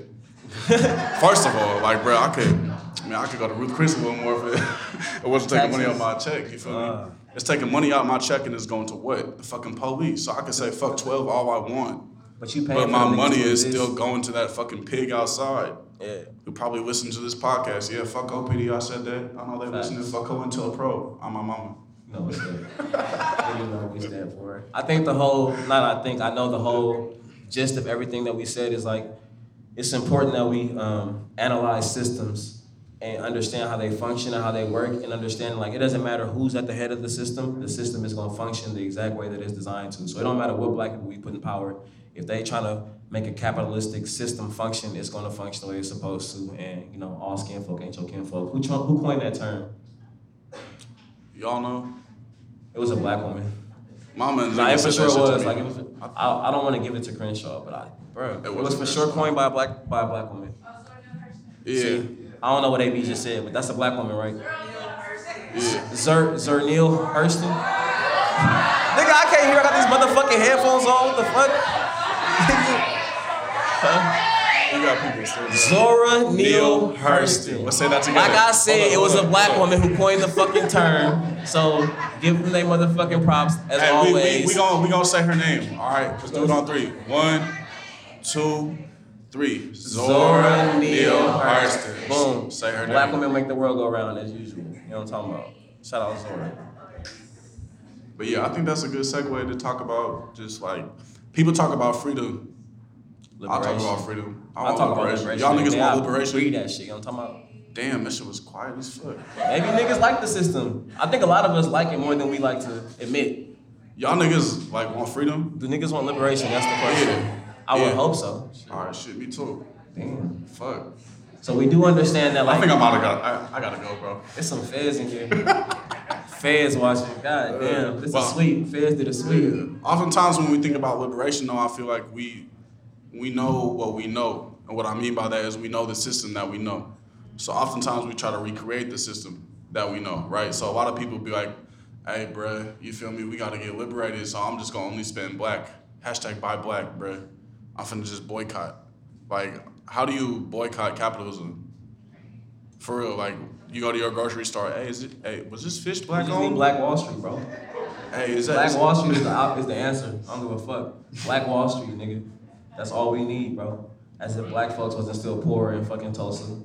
A: First of all, like, bruh, I could, I mean, I could go to Ruth Chris a little more if it, it wasn't taking money out my check, you feel me? Uh. It's taking money out my check and it's going to what? The fucking police. So I could say fuck 12 all I want.
B: But you pay
A: But my money is
B: exist.
A: still going to that fucking pig outside
B: Yeah.
A: who probably listen to this podcast. Yeah, fuck OPD, I said that. I know they
B: Facts.
A: listening. Fuck COINTELPRO. I'm my mama.
B: No, what's that? You know what we stand for? I think the whole, not I think, I know the whole gist of everything that we said is like, it's important that we um, analyze systems and understand how they function and how they work and understand like it doesn't matter who's at the head of the system, the system is gonna function the exact way that it's designed to. So it don't matter what black people we put in power, if they trying to make a capitalistic system function, it's gonna function the way it's supposed to. And you know, all skin folk ain't your kinfolk. Who, who coined that term?
A: Y'all know?
B: It was a black woman.
A: Mama and
B: Nah, it for sure
A: that
B: was.
A: me.
B: Like it was. I, I don't want to give it to Crenshaw, but I, bro, it, was
A: wasn't
B: for sure coined by a black by a black woman.
A: Yeah.
B: See, I don't know what AB just said, but that's a black woman, right?
A: Yeah.
B: Zer Zernil Hurston. Nigga, I can't hear. I got these motherfucking headphones on. What the fuck?
A: You got people saying.
B: Zora Neale Hurston.
A: Let's say that together.
B: Like I said, it was a black woman who coined the fucking term. So give them their motherfucking props as
A: Hey,
B: always.
A: we, we gonna we gonna say her name. All right, let's do it on three. One, two, three.
B: Zora Neale
A: Hurston.
B: Boom.
A: Say her name.
B: Black
A: name.
B: women make the world go round as usual. You know what I'm talking about? Shout out Zora.
A: But yeah, I think that's a good segue to talk about just like people talk about freedom. I'll talk about freedom. I
B: I'll
A: want
B: talk about
A: liberation.
B: liberation.
A: Y'all niggas want liberation.
B: Read that shit. You know what I'm talking about?
A: Damn, that shit was quiet as fuck.
B: Maybe niggas like the system. I think a lot of us like it more than we like to admit.
A: Y'all niggas like want freedom?
B: Do niggas want liberation? That's the question.
A: Yeah.
B: I would hope so.
A: All right, shit, me too.
B: Damn.
A: Fuck.
B: So we do understand that
A: I think I'm out of got. I, I gotta go, bro.
B: there's some feds in here. feds watching. God uh, damn. This is sweet. Feds did a sweet.
A: Oftentimes when we think about liberation, though, I feel like we we know what we know, and what I mean by that is we know the system that we know. So oftentimes we try to recreate the system that we know, right? So a lot of people be like, "Hey, bruh, you feel me? We gotta get liberated, so I'm just gonna only spend black." Hashtag buy black, bruh. I'm finna just boycott. Like, how do you boycott capitalism? For real, like you go to your grocery store. Hey, is it? Hey, was this fish black
B: need? Black Wall Street, bro.
A: Hey, is that?
B: Black
A: is-
B: Wall Street is the, op- is the answer. I don't give a fuck. Black Wall Street, nigga. That's all we need, bro. As if black folks wasn't still poor in fucking Tulsa.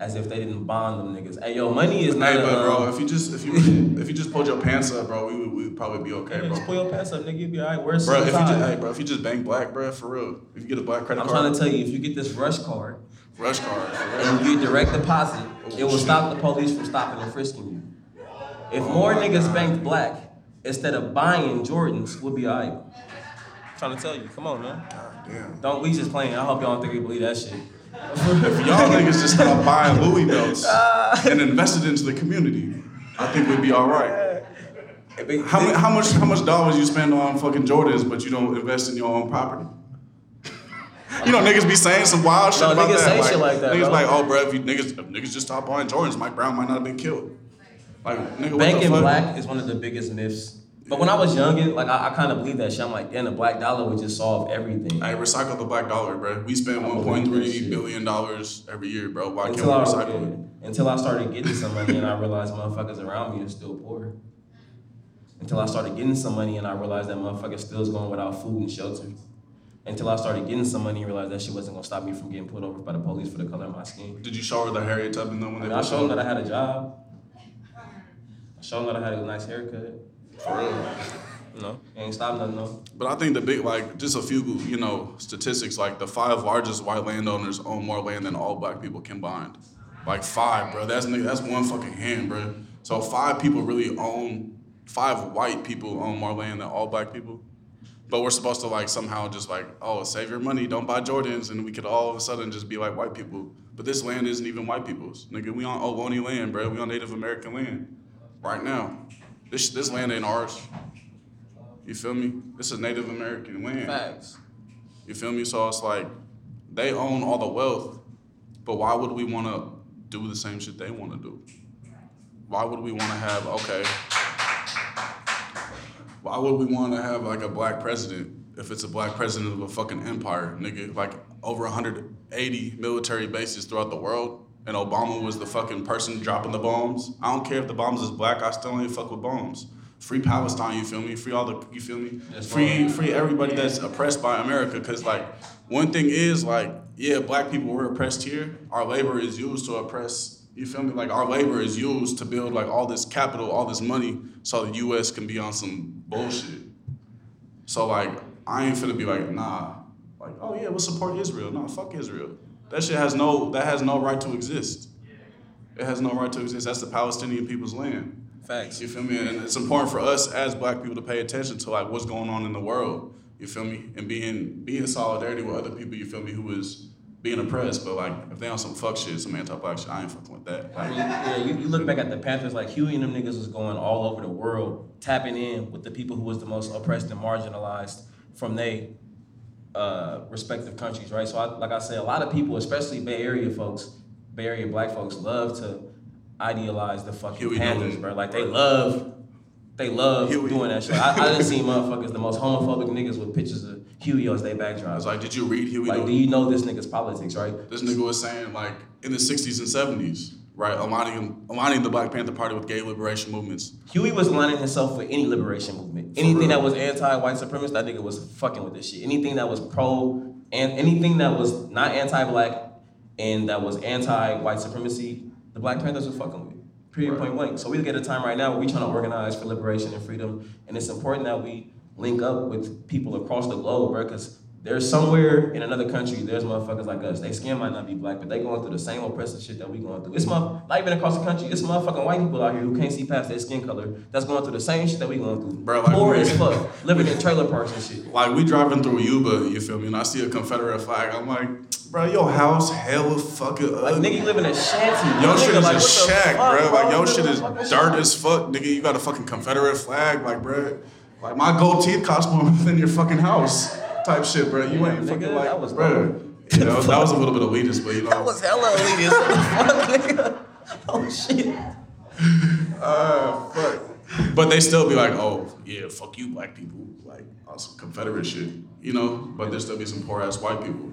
B: As if they didn't bond them niggas. Hey, yo, money is not
A: Hey,
B: a,
A: bro,
B: um,
A: if you just if you if you just pulled your pants up, bro, we would we would probably be okay,
B: yeah,
A: bro.
B: just pull your pants up, nigga. You be alright. Where's
A: Bro,
B: the
A: if you just hey, bro, if you just bang black, bro, for real, if you get a black credit
B: I'm
A: card,
B: trying to tell you, if you get this
A: RushCard RushCard,
B: and you get direct deposit,
A: Oh,
B: it will
A: shit.
B: stop the police from stopping and frisking you. If more niggas banked black instead of buying Jordans, we'll be alright. trying to tell you, come on, man.
A: Damn.
B: Don't we just playing? I hope y'all don't think we believe that shit.
A: If y'all niggas just stop buying Louis belts ah. and invested into the community, I think we'd be all right. How, how much how much dollars you spend on fucking Jordans, but you don't invest in your own property? You know, niggas be saying some wild shit
B: No,
A: about
B: niggas
A: that.
B: say shit like that,
A: Niggas
B: bro.
A: like, oh, bro, if you niggas, if niggas just stopped buying Jordans, Mike Brown might not have been killed. Like, nigga, the fuck?
B: black is one of the biggest myths. But when I was younger, like I, I kind of believe that shit. I'm like, damn, the black dollar would just solve everything.
A: Hey, recycle the black dollar, bro. We spend
B: I
A: one point three billion dollars every year, bro. Why can't
B: Until
A: we
B: I,
A: recycle it?
B: until I started getting some money and I realized motherfuckers around me are still poor. Until I started getting some money and I realized that motherfuckers still is going without food and shelter. Until I started getting some money and realized that she wasn't gonna stop me from getting pulled over by the police for the color of my skin.
A: Did you show her the Harriet Tubman though when
B: I
A: they
B: mean, I showed them that I had a job. I showed them that I had a nice haircut.
A: For real.
B: Know, ain't stop nothing though.
A: But I think the big, like, just a few, you know, statistics. Like the five largest white landowners own more land than all black people combined. Like five, bro. That's that's one fucking hand, bro. So five people really own, five white people own more land than all black people. But we're supposed to like somehow just like, oh, save your money, don't buy Jordans, and we could all of a sudden just be like white people. But this land isn't even white people's. Nigga, we on Ohlone land, bro. We on Native American land right now. This this land ain't ours. You feel me? This is Native American land.
B: Facts.
A: You feel me? So it's like they own all the wealth, but why would we want to do the same shit they want to do? Why would we want to have okay? Why would we want to have like a black president if it's a black president of a fucking empire, nigga? Like over 180 military bases throughout the world, and Obama was the fucking person dropping the bombs. I don't care if the bombs is black. I still ain't fuck with bombs. Free Palestine, you feel me? Free all the, you feel me?
B: That's
A: Free,
B: fine.
A: free everybody that's oppressed by America. Cause like one thing is like, yeah, black people were oppressed here. Our labor is used to oppress. You feel me? Like our labor is used to build like all this capital, all this money, so the U.S. can be on some bullshit. So like, I ain't finna be like, nah, like, oh yeah, we'll support Israel. Nah, fuck Israel. That shit has no, that has no right to exist. It has no right to exist. That's the Palestinian people's land.
B: Facts.
A: You feel me? And it's important for us as black people to pay attention to like what's going on in the world. You feel me? And being be in solidarity with other people, you feel me, who is being oppressed. But like if they on some fuck shit, some anti-black shit, I ain't fucking with that.
B: I
A: Like,
B: mean, yeah, you, you look back at the Panthers, like Huey and them niggas was going all over the world, tapping in with the people who was the most oppressed and marginalized from their uh, respective countries, right? So, I, like I said, a lot of people, especially Bay Area folks, Bay Area black folks, love to idealize the fucking
A: Huey
B: Panthers, bro. Like they love, they love
A: Huey.
B: doing that shit. I, I didn't see motherfuckers, the most homophobic niggas with pictures of Huey their
A: I
B: backdrop.
A: was like, did you read Huey?
B: Like, do you know this nigga's politics, right?
A: This nigga was saying like in the 60s and 70s, right, aligning aligning the Black Panther Party with gay liberation movements.
B: Huey was aligning himself with any liberation movement. Anything that was anti-white supremacist, that nigga was fucking with this shit. Anything that was pro and anything that was not anti-black and that was anti-white supremacy, the Black Panthers were fucking with. Period.
A: Right.
B: Point blank. So we look at a time right now where we trying to organize for liberation and freedom, and it's important that we link up with people across the globe, bro, because there's somewhere in another country, there's motherfuckers like us. They skin might not be black, but they going through the same oppressive shit that we going through. It's my not even across the country. It's motherfucking white people out here who can't see past their skin color that's going through the same shit that we going through.
A: Bro, like,
B: Poor as fuck, living in trailer parks and shit.
A: Like we driving through Yuba, you feel me, and I see a Confederate flag. I'm like, bro, your house hella fucking
B: Like nigga, you live in a shanty.
A: Your
B: Nigga,
A: shit is
B: like,
A: a shack,
B: fuck,
A: bro. Like your shit is dirt as fuck, nigga. You got a fucking Confederate flag, like, bro. Like my gold teeth cost more than your fucking house, type shit, bro. You
B: Yeah,
A: ain't fucking
B: nigga,
A: like,
B: that was
A: bro.
B: dope.
A: You know, that was a little bit elitist, but you know,
B: That was hella elitist. What the fuck, nigga? Oh shit.
A: uh, fuck. But they still be like, oh yeah, fuck you, black people, like on some Confederate shit, you know. But there still be some poor ass white people.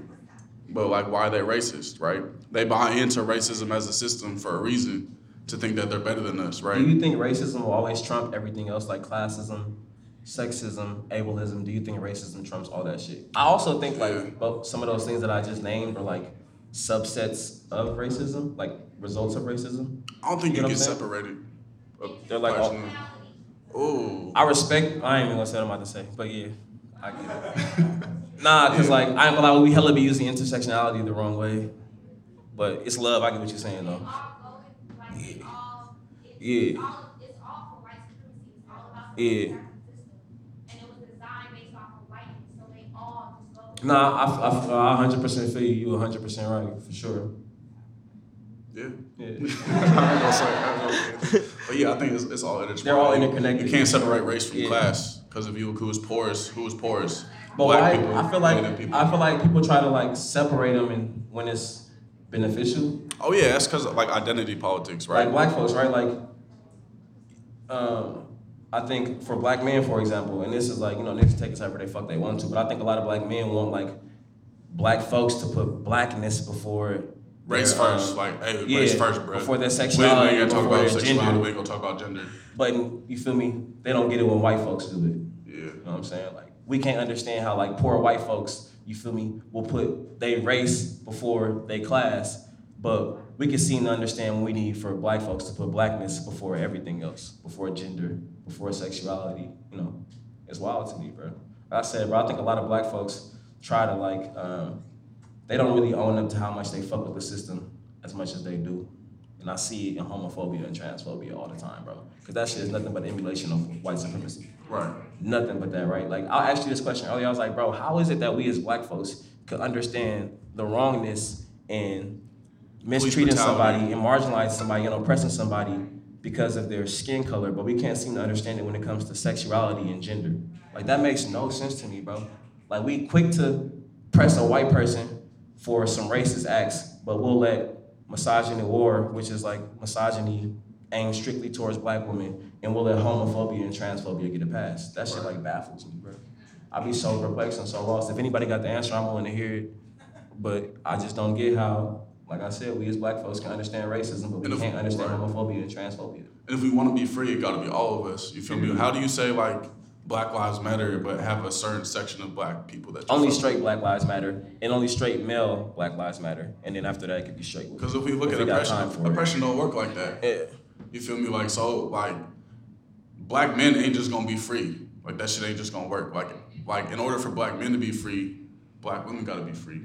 A: But like, why are they racist, right? They buy into racism as a system for a reason to think that they're better than us, right?
B: Do you think racism will always trump everything else, like classism, sexism, ableism? Do you think racism trumps all that shit? I also think like both some of those things that I just named are like subsets of racism, like results of racism.
A: I don't think
B: You
A: you,
B: know
A: get
B: what I'm saying?
A: separated.
B: They're like all-
A: personally. Ooh.
B: I respect. I ain't even gonna say what I'm about to say, but yeah, I get it. nah, cause like I ain't gonna lie, we hella be using intersectionality the wrong way, but it's love. I get what you're saying though.
G: Yeah.
B: Yeah.
G: It's all, it's all for white supremacy. It's all about the
B: Yeah.
G: American system. And it was designed based off of whiteness, so they all just go.
B: Nah, I, I, I 100% feel you. You 100% right for sure.
A: Yeah.
B: Yeah.
A: I ain't gonna I ain't gonna. But yeah, I think it's, it's all intertwined.
B: They're all interconnected.
A: You can't separate race from
B: Yeah.
A: class because if you who is poorest, who is poorest.
B: But
A: Black
B: why?
A: people,
B: I feel like
A: people.
B: I feel like people try to like separate them and when it's beneficial.
A: Oh yeah, that's because like identity politics, right?
B: Like black folks, right? Like, um, I think for black men, for example, and this is like you know niggas take it however they fuck they want to, but I think a lot of black men want like black folks to put blackness before
A: race
B: their, um,
A: first, like hey,
B: yeah,
A: race first, bro.
B: before their sexuality,
A: we ain't gonna talk about sexuality. We ain't gonna talk about gender.
B: But you feel me? They don't get it when white folks do it.
A: Yeah.
B: You know what I'm saying? Like we can't understand how like poor white folks, you feel me, will put they race before they class, but we can seem to understand what we need for black folks to put blackness before everything else, before gender, before sexuality. You know, it's wild to me, bro. Like I said, bro, I think a lot of black folks try to like, um, they don't really own up to how much they fuck with the system as much as they do. And I see it in homophobia and transphobia all the time, bro. Because that shit is nothing but emulation of white supremacy.
A: Right.
B: Nothing but that, right? Like I asked you this question earlier. I was like, bro, how is it that we as black folks could understand the wrongness in mistreating somebody and marginalizing somebody and oppressing somebody because of their skin color, but we can't seem to understand it when it comes to sexuality and gender. Like that makes no sense to me, bro. Like we quick to press a white person for some racist acts, but we'll let misogyny war, which is like misogyny aimed strictly towards black women, and we'll let homophobia and transphobia get a pass. That shit like baffles me, bro. I be so perplexed and so lost. If anybody got the answer, I'm willing to hear it. But I just don't get how, like I said, we as black folks can understand racism, but we
A: if-
B: can't understand
A: right.
B: homophobia and transphobia.
A: And if we want to be free, it got to be all of us. You feel me? Mm-hmm. How do you say like Black Lives Matter, but have a certain section of black people that
B: Only straight Black Lives Matter, and only straight male Black Lives Matter, and then after that, it could be straight.
A: Because if we look
B: If
A: at oppression,
B: for it.
A: oppression don't work like that.
B: Yeah.
A: You feel me? Like so, like black men ain't just gonna be free. Like that shit ain't just gonna work. Like, like in order for black men to be free, black women gotta be free.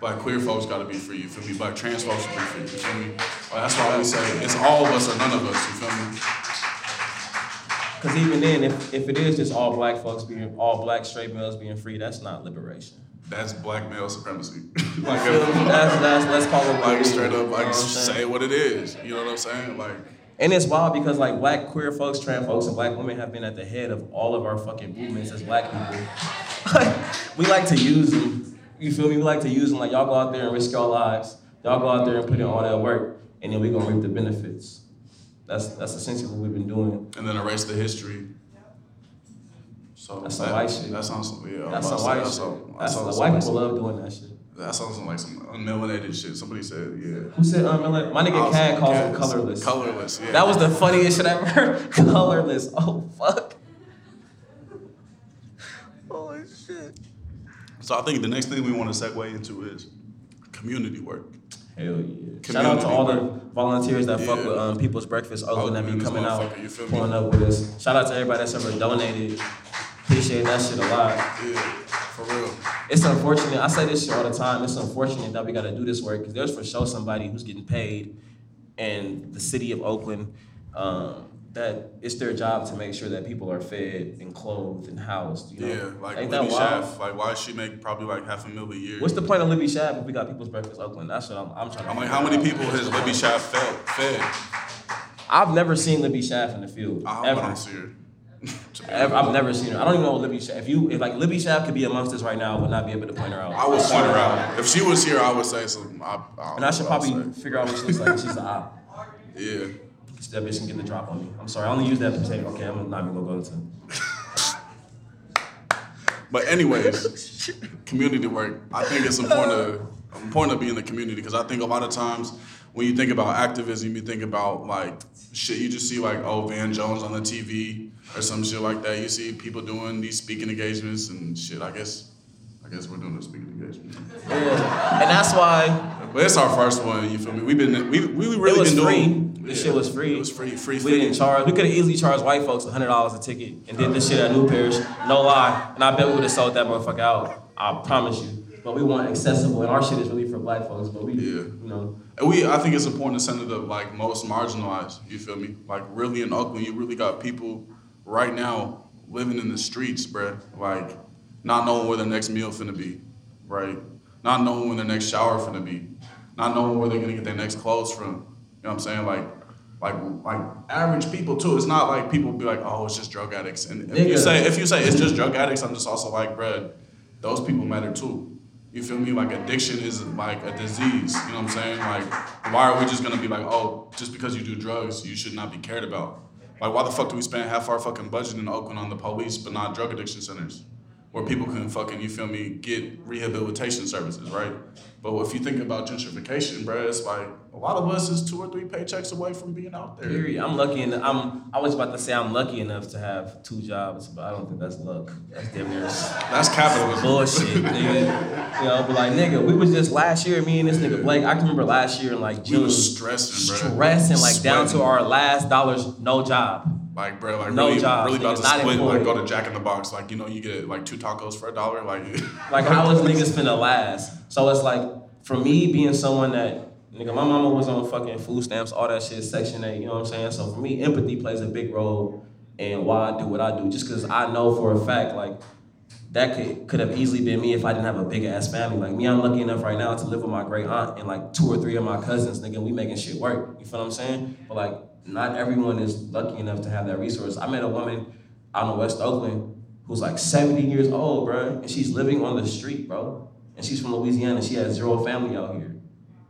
A: Black queer folks gotta be free. You feel me? Black trans folks should be free. You feel me? That's why we say it's all of us or none of us. You feel me?
B: Because even then, if, if it is just all black folks being, all black straight males being free, that's not liberation.
A: That's black male supremacy.
B: Like, that's, that's, let's call it
A: like straight up,
B: you know
A: like
B: what I'm
A: say what it is. You know what I'm saying? Like.
B: And it's wild because like black queer folks, trans folks, and black women have been at the head of all of our fucking movements as black people. we like to use them. You feel me? We like to use them. Like y'all go out there and risk your lives. Y'all go out there and put in all that work, and then we gonna reap the benefits. That's that's essentially what we've been doing.
A: and then erase the history. So
B: That's some white shit.
A: That sounds yeah.
B: That's some white shit. That's the white people love doing that shit.
A: That sounds like some unmelanated shit. Somebody said yeah.
B: Who said um, my nigga Cad calls
A: yeah,
B: colorless.
A: Colorless. Yeah.
B: That was the funniest shit I ever colorless. Oh fuck. Holy shit.
A: So I think the next thing we want to segue into is community work.
B: Hell yeah. Shout out to all the volunteers that fuck with um, People's Breakfast
A: other
B: than
A: me
B: coming out,
A: you feel me?
B: pulling up with us. Shout out to everybody that's ever donated. Appreciate that shit a lot.
A: Yeah, for real.
B: It's unfortunate. I say this shit all the time. It's unfortunate that we got to do this work because there's for sure somebody who's getting paid in the city of Oakland um, that it's their job to make sure that people are fed and clothed and housed. You know?
A: Yeah, like
B: Ain't
A: Libby? Schaaf. Like why does she make probably like half a million a year?
B: What's the point of Libby Schaaf if we got People's Breakfast Oakland? That's what I'm, I'm trying to.
A: I'm like, how many people has Libby Schaaf fed? Fed?
B: I've never seen Libby Schaaf in the field.
A: I
B: ever.
A: I don't see her.
B: Ever. I've never seen her. I don't even know what Libby Schaaf. If you, if like Libby Schaaf could be amongst us right now, I would not be able to point her out.
A: I would point her out. If she was here, I would say something. I, I,
B: And I should probably figure out what she looks like. She's an op.
A: Yeah.
B: That bitch can get the drop on me. I'm sorry. I only use that to say, okay, I'm not even gonna go into.
A: But anyways, community work. I think it's important to important to be in the community because I think a lot of times when you think about activism, you think about like shit. You just see like oh Van Jones on the TV or some shit like that. You see people doing these speaking engagements and shit. I guess I guess we're doing a speaking engagement.
B: Yeah. And that's why
A: But it's our first one. You feel me? We've been we we really been
B: free.
A: doing.
B: This
A: yeah,
B: shit was free.
A: It was free. Free.
B: We didn't charge. We could have easily charged white folks hundred dollars a ticket and did this shit at New Parish. No lie. And I bet we would have sold that motherfucker out. I promise you. But we want accessible, and our shit is really for black folks. But we,
A: Yeah.
B: you know,
A: And we, I think it's important to send it to like most marginalized. You feel me? Like really in Oakland, you really got people right now living in the streets, bruh. Like not knowing where their next meal finna be, right? Not knowing when their next shower finna be, not knowing where they're gonna get their next clothes from. You know what I'm saying? Like Like like average people too. It's not like people be like, oh, it's just drug addicts. And if you say if you say it's just drug addicts, I'm just also like, bruh, those people matter too. You feel me? Like addiction is like a disease. You know what I'm saying? Like, why are we just gonna be like, oh, just because you do drugs, you should not be cared about? Like, why the fuck do we spend half our fucking budget in Oakland on the police, but not drug addiction centers, where people can fucking, you feel me, get rehabilitation services, right? But if you think about gentrification, bruh, it's like a lot of us is two or three paychecks away from being out there.
B: Period. I'm lucky enough. I'm. I was about to say I'm lucky enough to have two jobs, but I don't think that's luck. That's damn near
A: That's capitalism.
B: bullshit, nigga. You know, but like, nigga, we was just last year. Me and this nigga Blake. I can remember last year in like
A: We
B: June,
A: was stressing, bruh.
B: stressing like down to our last dollars, no job.
A: Like, bro, like
B: No
A: really,
B: jobs,
A: really about to split. Like, go to Jack in the Box. Like, you know, you get like two tacos for a dollar. Like,
B: Like, how is niggas finna last? So it's like, for me being someone that, nigga, my mama was on fucking food stamps, all that shit, Section 8, you know what I'm saying? So for me, empathy plays a big role in why I do what I do. Just because I know for a fact, like, that could, could have easily been me if I didn't have a big ass family. Like me, I'm lucky enough right now to live with my great aunt and like two or three of my cousins, nigga, we making shit work. You feel what I'm saying? But like, not everyone is lucky enough to have that resource. I met a woman out in West Oakland who's like 70 years old, bro, and she's living on the street, bro. And she's from Louisiana. She has zero family out here.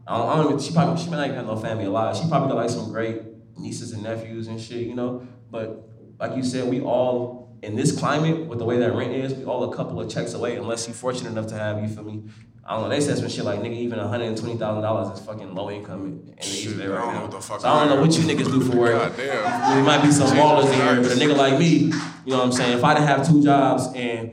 B: I don't, I don't even, she probably, she might not even have no family alive. She probably got like some great nieces and nephews and shit, you know? But like you said, we all, in this climate, with the way that rent is, we all a couple of checks away, unless you're fortunate enough to have, you feel me? I don't know, they said some shit like, nigga, even $120,000 is fucking low income in, the East Bay
A: I
B: right
A: don't know
B: now.
A: what the fuck
B: so I don't know what you niggas do for work.
A: God damn.
B: There might be some ballers in here, but a nigga like me, you know what I'm saying? If I didn't have two jobs and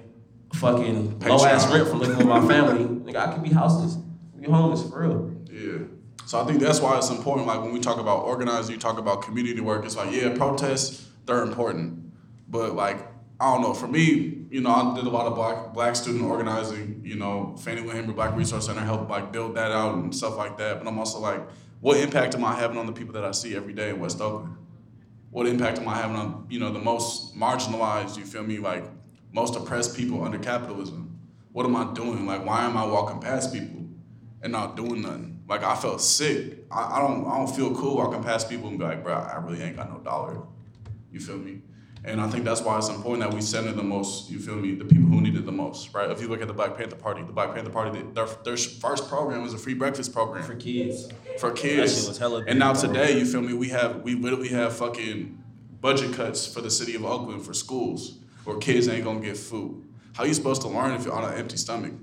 B: fucking
A: Pay
B: low ass rent from living with my family, nigga, I could be houseless. Be homeless for real.
A: Yeah. So I think that's why it's important. Like when we talk about organizing, you talk about community work. It's like, yeah, protests, they're important. But like, I don't know. For me, you know, I did a lot of black black student organizing. You know, Fannie Lou Hamer Black Resource Center helped like build that out and stuff like that. But I'm also like, what impact am I having on the people that I see every day in West Oakland? What impact am I having on you know the most marginalized? You feel me? Like most oppressed people under capitalism. What am I doing? Like, why am I walking past people and not doing nothing? Like, I felt sick. I, I don't I don't feel cool walking past people and be like, bro, I really ain't got no dollar. You feel me? And I think that's why it's important that we center the most, you feel me, the people who need it the most, right? If you look at the Black Panther Party, the Black Panther Party, their, their first program was a free breakfast program
B: For kids.
A: for kids. and now today, you feel me? We have we literally have fucking budget cuts for the city of Oakland for schools where kids ain't gonna get food. How you supposed to learn if you're on an empty stomach?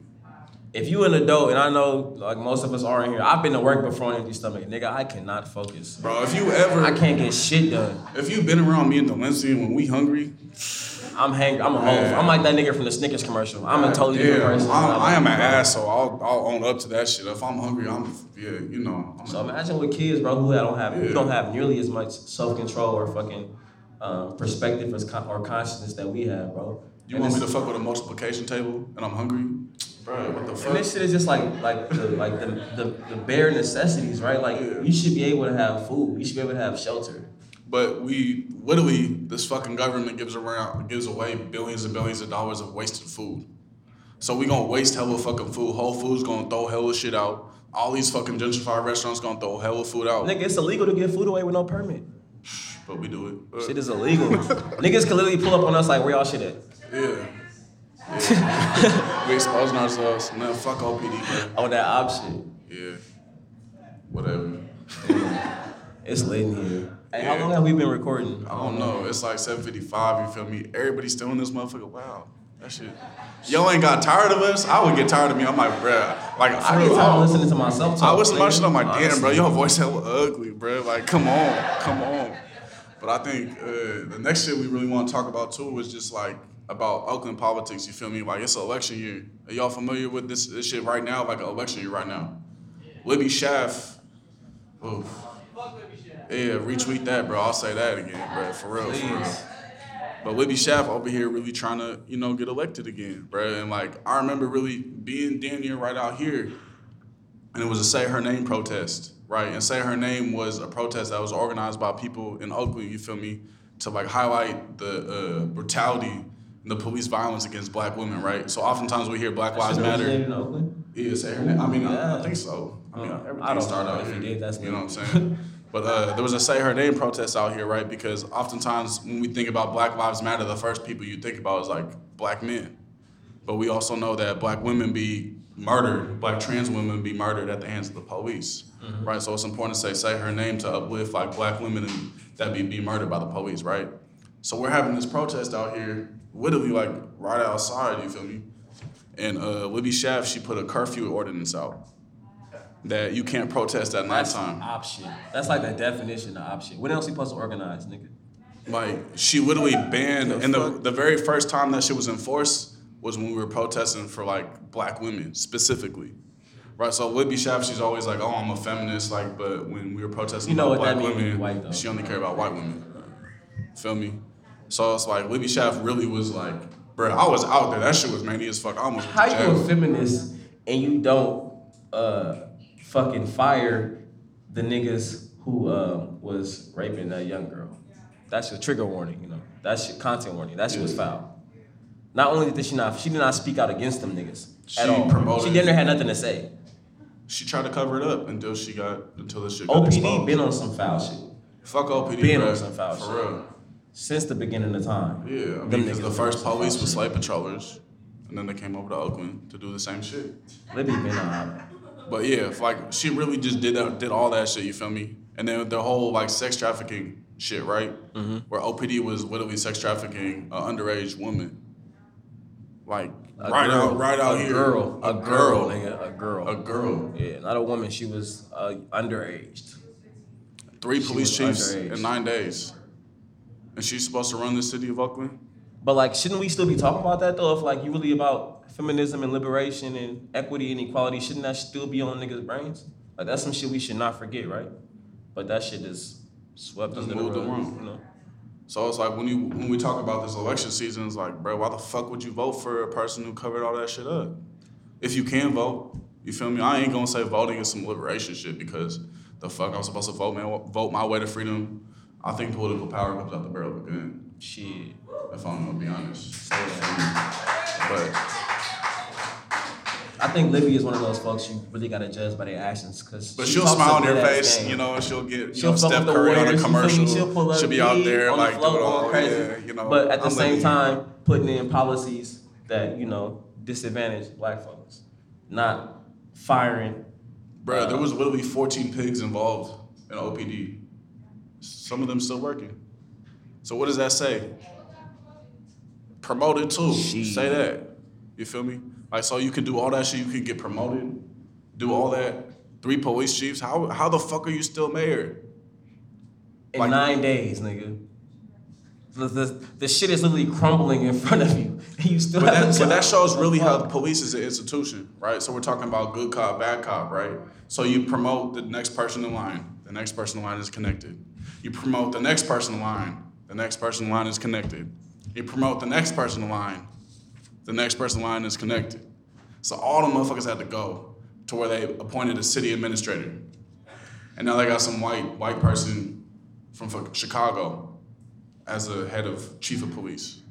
B: If you an adult, and I know like most of us are in here, I've been to work before on an empty stomach. Nigga, I cannot focus.
A: Bro, if you ever
B: I can't get shit done.
A: if you've been around me and Delancey when we hungry,
B: I'm hangry. I'm a hoe. I'm like that nigga from the Snickers commercial. I'm a totally different person.
A: I'm, I am an asshole. I'll, I'll own up to that shit. If I'm hungry, I'm yeah, you know. I'm
B: So imagine with kids, bro, who I don't have who don't have nearly as much self control or fucking um, perspective as con- or consciousness that we have, bro.
A: you
B: And
A: want me to fuck with a multiplication table and I'm hungry, bro? What the fuck?
B: And this shit is just like like the like the, the, the bare necessities, right? Like
A: Yeah.
B: you should be able to have food. You should be able to have shelter.
A: But we literally, this fucking government gives around gives away billions and billions of dollars of wasted food. So we gonna waste hella fucking food. Whole Foods gonna throw hella shit out. All these fucking gentrified restaurants gonna throw hella food out.
B: Nigga, it's illegal to give food away with no permit.
A: But we do it.
B: Shit is illegal. Niggas can literally pull up on us like where y'all shit at.
A: yeah. yeah. we exposing ourselves. Man, fuck OPD.
B: On oh, that option.
A: Yeah. Whatever.
B: It's late in here. Hey, how long have we been recording?
A: I don't know. It's like 7:55. You feel me? Everybody's still in this motherfucker. Wow, that shit. Y'all ain't got tired of us. I would get tired of me. I'm like, bruh. Like,
B: I
A: for
B: get tired of listening to myself talk.
A: I listen to my
B: nigga.
A: shit. I'm like, damn, bro, your voice hella ugly, bro. Like, come on, come on. But I think uh, the next shit we really want to talk about too is just like about Oakland politics. You feel me? Like, it's an election year. Are y'all familiar with this, this shit right now? Like an election year right now. Libby Schaaf. Oof. Yeah, retweet that, bro. I'll say that again, bro. For real, for real. But Libby Schaaf over here really trying to, you know, get elected again, bro. And like, I remember really being damn near right out here, and it was a Say Her Name protest, right? And Say Her Name was a protest that was organized by people in Oakland, you feel me, to like highlight the uh, brutality and the police violence against black women, right? So oftentimes we hear Black Lives Matter.
B: in Oakland?
A: Yeah, say her name. I mean, I, I think so. I mean,
B: Uh,
A: everything
B: I don't
A: started
B: know.
A: out
B: If
A: here.
B: he did, that's
A: you know what I'm saying. But uh, there was a say her name protest out here, right? Because oftentimes when we think about Black Lives Matter, the first people you think about is like black men. But we also know that black women be murdered, black trans women be murdered at the hands of the police, right? So it's important to say say her name to uplift like black women and that be be murdered by the police, right? So we're having this protest out here, literally like right outside. You feel me? And uh, Libby Schaaf, she put a curfew ordinance out that you can't protest at
B: That's
A: nighttime.
B: option. That's like the definition of option. When else we supposed to organize, nigga?
A: Like she literally banned, and the the very first time that shit was enforced was when we were protesting for like black women specifically, right? So Libby Schaaf, she's always like, "Oh, I'm a feminist," like, but when we were protesting
B: You know
A: about
B: what
A: black women,
B: white,
A: she only cared about white women. Feel me? So it's like Libby Schaaf really was like, bro, I was out there. That shit was many as fuck. I almost
B: How you a feminist and you don't uh fucking fire the niggas who um was raping that young girl? That's your trigger warning, you know. That's your content warning. That shit was foul. Not only did she not, she did not speak out against them niggas
A: She
B: at all.
A: promoted-
B: She didn't have nothing to say.
A: She tried to cover it up until she got until the shit got
B: OPD
A: exposed.
B: been on some foul shit
A: Fuck OPD,
B: been
A: bro.
B: on some foul shit.
A: for
B: shit.
A: real.
B: since the beginning of time.
A: Yeah, I mean, because the first police was slave patrollers, and then they came over to Oakland to do the same shit.
B: Libby been on.
A: But yeah, if, like she really just did that, did all that shit. You feel me? And then the whole like sex trafficking shit, right?
B: Mm-hmm.
A: Where OPD was literally sex trafficking an underage woman. Like
B: A
A: right
B: girl,
A: out, right out
B: a
A: here.
B: Girl, a,
A: girl,
B: girl, nigga, a girl.
A: a girl.
B: Yeah, not a woman. She was uh, underage.
A: Three
B: She
A: police chiefs
B: underage.
A: in nine days, and she's supposed to run the city of Oakland.
B: But like, shouldn't we still be talking about that though? If like you really about feminism and liberation and equity and equality, shouldn't that still be on niggas' brains? Like that's some shit we should not forget, right? But that shit is swept
A: Just
B: under the rug, you know.
A: So it's like when you when we talk about this election season, it's like, bro, why the fuck would you vote for a person who covered all that shit up? If you can vote, you feel me? I ain't gonna say voting is some liberation shit because the fuck I'm supposed to vote man vote my way to freedom. I think political power comes out the barrel of a gun.
B: Shit.
A: If I'm gonna be honest.
B: Say. Um,
A: but
B: I think Libby is one of those folks you really gotta judge by their actions, cause
A: but
B: she
A: she'll smile on your face,
B: game.
A: you know, and she'll get
B: She'll
A: know Steph
B: the
A: Curry on a
B: Warriors, feel me?
A: commercial.
B: She'll pull up
A: She'll be out there
B: on the
A: like
B: float
A: doing
B: going
A: all
B: crazy.
A: yeah, you know.
B: But at the
A: I'm
B: same
A: living-
B: time, putting in policies that you know disadvantage black folks, not firing.
A: Bro, there uh, was literally 14 pigs involved in OPD. Some of them still working. So what does that say? Promoted too. Say that. You feel me? Like so you can do all that shit, you can get promoted, do all that. Three police chiefs. How how the fuck are you still mayor?
B: in
A: Like-
B: nine days, nigga. The, the, the shit is literally crumbling in front of you, and you still
A: But that, but that shows really how the police is an institution, right? So we're talking about good cop, bad cop, right? So you promote the next person in line. The next person in line is connected. You promote the next person in line. The next person in line is connected. You promote the next person in line. The next person in line is connected. So all the motherfuckers had to go to where they appointed a city administrator. And now they got some white white person from Chicago as a head of chief of police.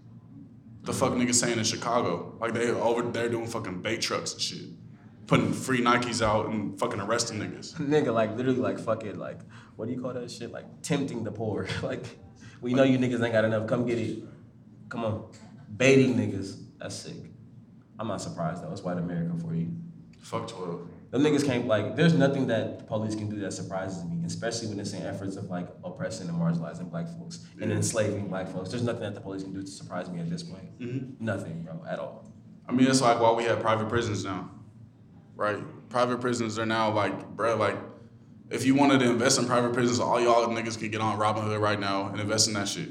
A: The fuck niggas saying in Chicago? Like they over there doing fucking bait trucks and shit. Putting free Nikes out and fucking arresting niggas.
B: nigga, like literally, like fucking, like what do you call that shit? Like tempting the poor. like we know you niggas ain't got enough. Come get it. Come on, baiting niggas. That's sick. I'm not surprised though. It's white America for you.
A: Fuck 12.
B: Them niggas can't like. There's nothing that the police can do that surprises me, especially when it's in efforts of like oppressing and marginalizing black folks and enslaving black folks. There's nothing that the police can do to surprise me at this point.
A: Mhm.
B: Nothing, bro, at all.
A: I mean, it's like why we have private prisons now, right? Private prisons are now like, bruh, like, if you wanted to invest in private prisons, all y'all niggas can get on Robinhood right now and invest in that shit.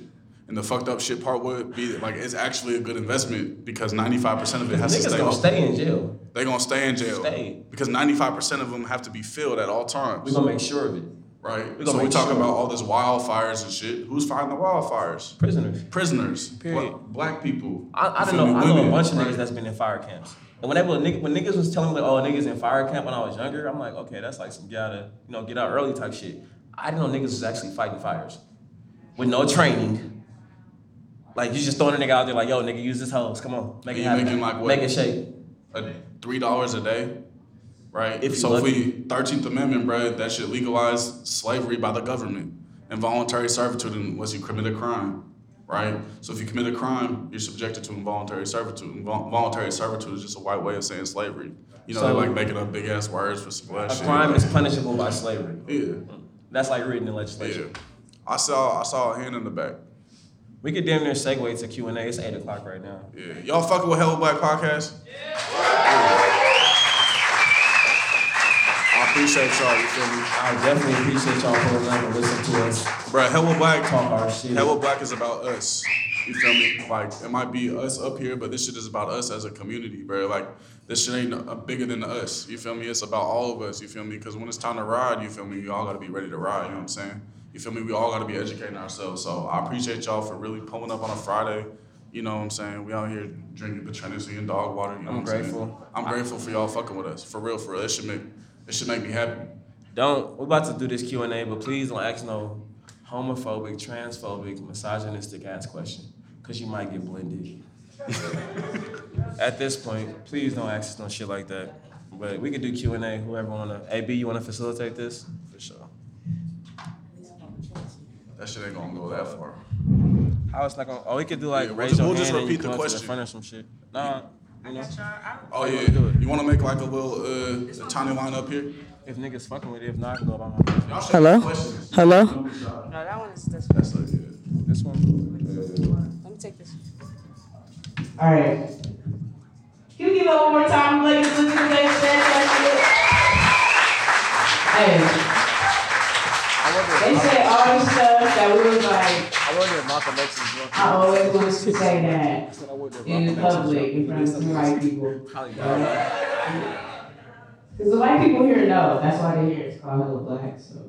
A: And the fucked up shit part would be like it's actually a good investment because 95% of it has to stay.
B: Niggas
A: gonna
B: stay in jail.
A: They're gonna stay in jail.
B: Stay.
A: Because 95% of them have to be filled at all times.
B: We gonna make sure of it.
A: right?
B: we
A: So we talking
B: sure.
A: about all this wildfires and shit. Who's fighting the wildfires?
B: Prisoners.
A: Prisoners.
B: Period.
A: Bla- black people.
B: I, I don't know.
A: me?
B: I know a bunch of
A: right?
B: niggas that's been in fire camps. And whenever when niggas was telling me like, oh niggas in fire camp when I was younger, I'm like, okay, that's like some gotta you know get out early type shit. I didn't know niggas was actually fighting fires with no training. Like you just throwing a nigga out there like, yo, nigga, use this hose. Come on, make
A: And
B: it
A: you
B: happen.
A: making, like, what?
B: Make it shake.
A: a three dollars a day, right?
B: If
A: so if we Thirteenth Amendment, bro, that should legalize slavery by the government, involuntary servitude unless you commit a crime, right? So if you commit a crime, you're subjected to involuntary servitude. Invol- Involuntary servitude is just a white way of saying slavery. You know,
B: So-
A: they're like making up big ass words for some
B: A
A: shit.
B: crime
A: like-
B: is punishable by slavery.
A: Yeah,
B: That's like written in
A: yeah.
B: legislation.
A: I saw I saw a hand in the back.
B: We could damn near segue to Q and A. It's eight o'clock right now.
A: Yeah, y'all fucking with Hello Black podcast? Yeah. I appreciate y'all. You feel me?
B: I definitely appreciate y'all pulling up and listening to us
A: Bruh, Hello Black
B: talk our shit.
A: Hello Black is about us. You feel me? Like it might be us up here, but this shit is about us as a community, bro. Like this shit ain't uh, bigger than us. You feel me? It's about all of us. You feel me? Because when it's time to ride, you feel me? We all gotta be ready to ride. You know what I'm saying? You feel me? We all gotta be educating ourselves. So I appreciate y'all for really pulling up on a Friday. You know what I'm saying? We out here drinking Paternity and dog water. You know
B: I'm
A: what I'm saying?
B: grateful.
A: I'm grateful for y'all fucking with us. For real, for real. It should make it should make me happy.
B: Don't. We're about to do this Q and A, but please don't ask no homophobic, transphobic, misogynistic ass question, cause you might get blended. At this point, please don't ask us no shit like that. But we could do Q and A. Whoever wanna. AB, you wanna facilitate this?
A: For sure. That shit ain't gonna go that far.
B: How it's not gonna? Oh, we could do like
A: Yeah, we'll
B: raise
A: just-
B: your
A: we'll just
B: hand and you
A: repeat the
B: come up to
A: question.
B: front or some shit. Nah, you know,
A: Oh
B: you
A: yeah,
B: wanna do it?
A: you want to make like a little uh, a tiny line up here?
B: if niggas fucking with it, if not, I can go about my business.
A: Y'all should
H: Hello?
A: questions.
H: Hello?
E: No, that one is this
A: That's so good.
B: This one.
E: Let me take this.
I: All right. Can we give it one more time, ladies and gentlemen? Ladies and gentlemen. Hey, they say all this stuff that we was like,
B: I wonder if Malcolm X is.
I: I always wanted to say that
B: said I wonder if
I: in
B: Malcolm X is
I: public in front of some white people.
B: Probably not.
I: Because the white people here know. That's why they here. It's called Hello Black. So,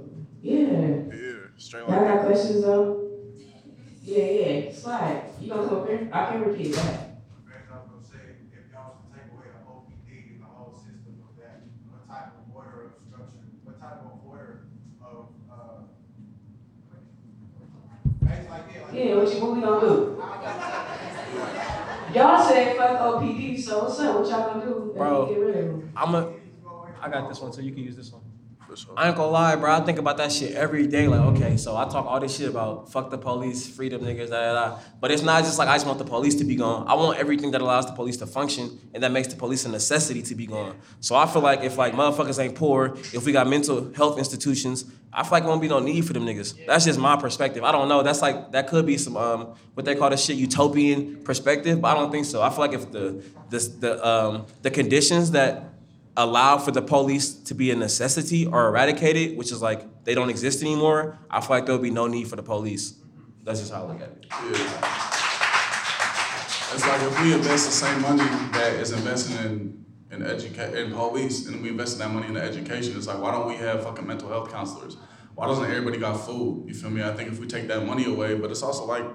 I: yeah.
A: Yeah, straight
I: Y'all got questions though? Yeah, yeah. Slide. You gonna come up here? I can repeat that.
F: Grant, I was gonna say, if y'all was to take away the OPD and the whole system of that, what type of order of structure, what type of order of, uh, things like that, like.
I: Yeah, what you what we gonna do? Y'all said fuck OPD, so what's up? What y'all gonna do? Let me
B: Bro.
I: Get rid of them.
B: I'm a. I got this one, so you can use this one.
A: Sure.
B: I ain't gonna lie, bro. I think about that shit every day. Like, okay, so I talk all this shit about fuck the police, freedom niggas, da da da. But it's not just like I just want the police to be gone. I want everything that allows the police to function and that makes the police a necessity to be gone. So I feel like if like motherfuckers ain't poor, if we got mental health institutions, I feel like there won't be no need for them niggas. That's just my perspective. I don't know. That's like that could be some um what they call the shit utopian perspective, but I don't think so. I feel like if the the the um the conditions that allow for the police to be a necessity or eradicated, which is like they don't exist anymore, I feel like there'll be no need for the police. That's just how I look at it.
A: Yeah. It's like if we invest the same money that is invested in in educate in police, and we invest that money in education, it's like why don't we have fucking mental health counselors? Why doesn't everybody got food? You feel me? I think if we take that money away, but it's also like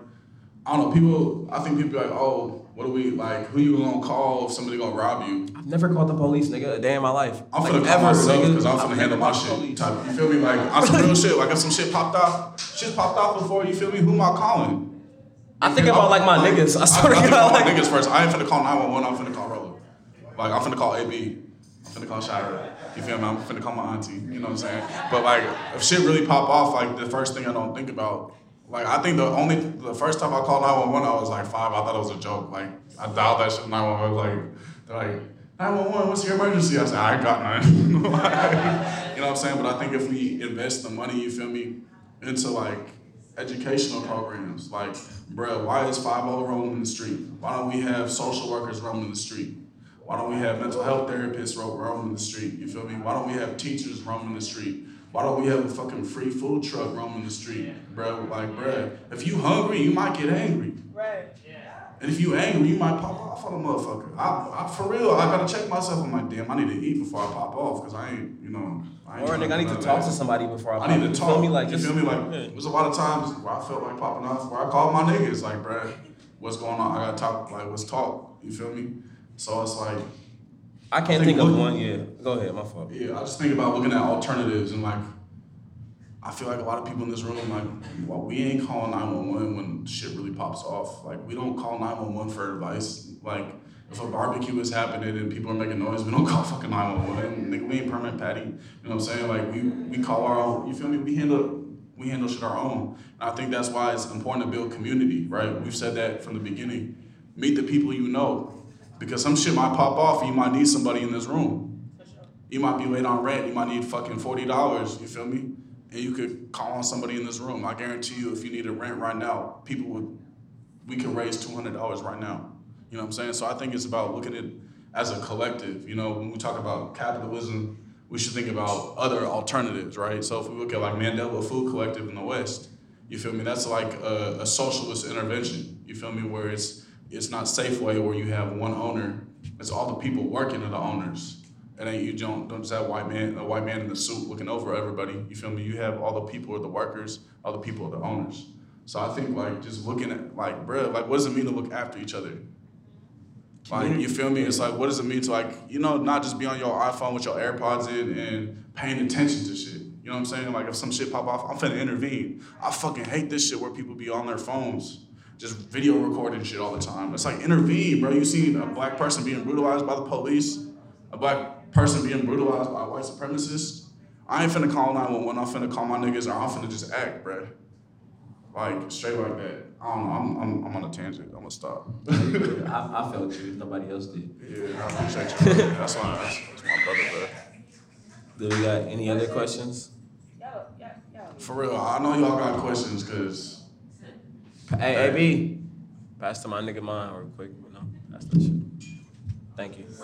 A: I don't know. People, I think people be like, oh, what do we like? Who you gonna call if somebody gonna rob you?
B: I've never called the police, nigga, a day in my life.
A: I'm
B: Like,
A: finna call myself because I'm finna handle my shit. Type, you feel me? Like on some real shit. Like if some shit popped off, shit popped off before. You feel me? Who am I calling?
B: I think about like my niggas. I swear
A: I,
B: to
A: think
B: God,
A: about my
B: like,
A: niggas first. I ain't finna call 911. I'm finna call. Like I'm finna call AB. I'm finna call Shira. You feel me? I'm finna call my auntie. You know what I'm saying? But like if shit really pop off, like the first thing I don't think about. Like I think the only the first time I called 911, I was like five. I thought it was a joke. Like I dialed that shit 911. Like they're like 911. What's your emergency? I said I got none. Like, you know what I'm saying? But I think if we invest the money, you feel me, into like educational programs, like, bruh, why is 5 roaming in the street? Why don't we have social workers roaming the street? Why don't we have mental health therapists roaming the street? You feel me? Why don't we have teachers roaming the street? Why don't we have a fucking free food truck roaming the street? Bruh, like, bruh, if you hungry, you might get angry.
E: Right. Yeah.
A: And if you angry, you might pop off on a motherfucker. I, I, for real, I gotta check myself. I'm like, damn, I need to eat before I pop off, cause I ain't, you know, I ain't.
B: or nigga, I need to talk
A: of
B: to somebody before I.
A: I need to
B: You
A: talk.
B: Feel me? Like,
A: you feel me? Like, there's a lot of times where I felt like popping off, where I called my niggas, like, bruh, what's going on? I gotta talk, like, let's talk. You feel me? So it's like,
B: I can't
A: I think
B: think of one. Yeah, go ahead. My fault.
A: yeah, I just think about looking at alternatives and like, I feel like a lot of people in this room, like, well, we ain't calling 911 when shit really pops off. Like, we don't call 911 for advice. Like, If a barbecue is happening and people are making noise, we don't call fucking 911. Nigga, we ain't Permit Patty. You know what I'm saying? Like we we call our own. You feel me? We handle we handle shit our own. And I think that's why it's important to build community, right? We've said that from the beginning. Meet the people you know. Because some shit might pop off and you might need somebody in this room. You might be late on rent, you might need fucking forty dollars, you feel me? And you could call on somebody in this room. I guarantee you if you needed rent right now, people would we could raise two hundred dollars right now. You know what I'm saying? So I think it's about looking at it as a collective. You know, when we talk about capitalism, we should think about other alternatives, right? So if we look at like Mandela Food Collective in the West, you feel me? That's like a, a socialist intervention. You feel me? Where it's it's not Safeway where you have one owner. It's all the people working are the owners. And then you don't don't just have white man a white man in the suit looking over everybody. You feel me? You have all the people are the workers, all the people are the owners. So I think like just looking at like, bruh, like what does it mean to look after each other? Like you feel me? It's like what does it mean to like you know not just be on your iPhone with your AirPods in and paying attention to shit. You know what I'm saying? Like if some shit pop off, I'm finna intervene. I fucking hate this shit where people be on their phones just video recording shit all the time. It's like intervene, bro. You see a black person being brutalized by the police, a black person being brutalized by a white supremacist. I ain't finna call 911. I'm finna call my niggas, or I'm finna just act, bro. Like straight like that. I don't know. I'm, I'm, I'm on a tangent. I'm gonna stop.
B: I, I felt you. Nobody else did.
A: Yeah, I appreciate you. Bro. That's why. That's, that's my brother, bro.
B: Do we got any other questions?
A: For real, I know y'all got questions, cause
B: Hey, hey, B. Pass to my nigga mine real quick. You know, pass that shit. Thank you.
F: I just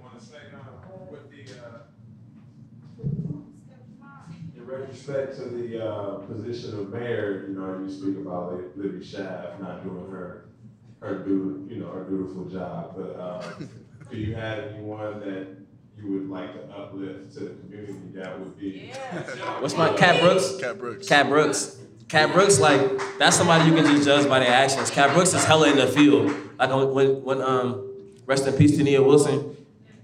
F: wanna say, um, with the, uh, in retrospect to the, uh, position of mayor, you know, you speak about Li- Libby Schaaf not doing her, her du, you know, her dutiful job, but, uh, do you have anyone that you would like to uplift to the community that would be?
B: What's my Cat Brooks?
A: Cat Brooks.
B: Cat Brooks. Cat Brooks, like that's somebody you can just judge by their actions. Cat Brooks is hella in the field. Like when when um rest in peace to Nia Wilson.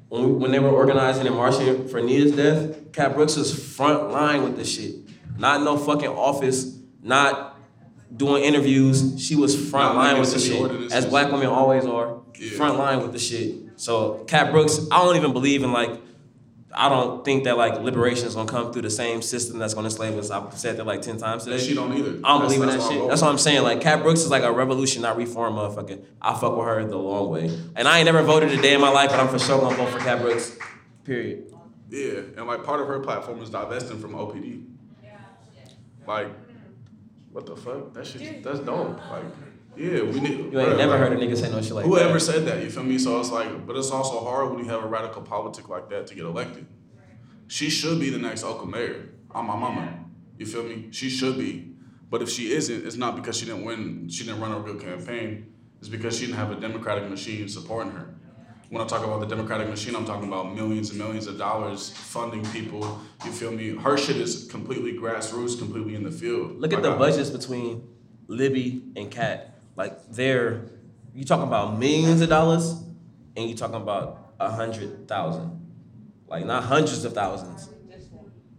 B: When, we, when they were organizing and marching for Nia's death, Cat Brooks was front line with the shit. Not in no fucking office, not doing interviews. She was front
A: Not
B: line with the shit, as black women always are.
A: Yeah.
B: Front line with the shit. So Cat Brooks, I don't even believe in like I don't think that like liberation is gonna come through the same system that's gonna enslave us. I've said that like ten times today.
A: she don't either.
B: I don't
A: That's-
B: believe in that shit. That's what I'm saying. Like Cat Brooks is like a revolution, not reform motherfucker. I fuck with her the long way. And I ain't never voted a day in my life, but I'm for sure gonna vote for Cat Brooks. Period.
A: Yeah, and like part of her platform is divesting from OPD. Yeah. Like, what the fuck? That shit, that's dope. Like, yeah, we need.
B: You ain't never
A: like,
B: heard a nigga say no shit like
A: Whoever
B: that.
A: said that, you feel me? So it's like, but it's also hard when you have a radical politic like that to get elected. She should be the next Oakland mayor. I'm my mama. You feel me? She should be. But if she isn't, it's not because she didn't win, she didn't run a real campaign. It's because she didn't have a Democratic machine supporting her. When I talk about the Democratic machine, I'm talking about millions and millions of dollars funding people. You feel me? Her shit is completely grassroots, completely in the field.
B: Look at
A: Like
B: the
A: I-
B: budgets between Libby and Cat. Like they're you talking about millions of dollars and you talking about a hundred thousand. Like not hundreds of thousands.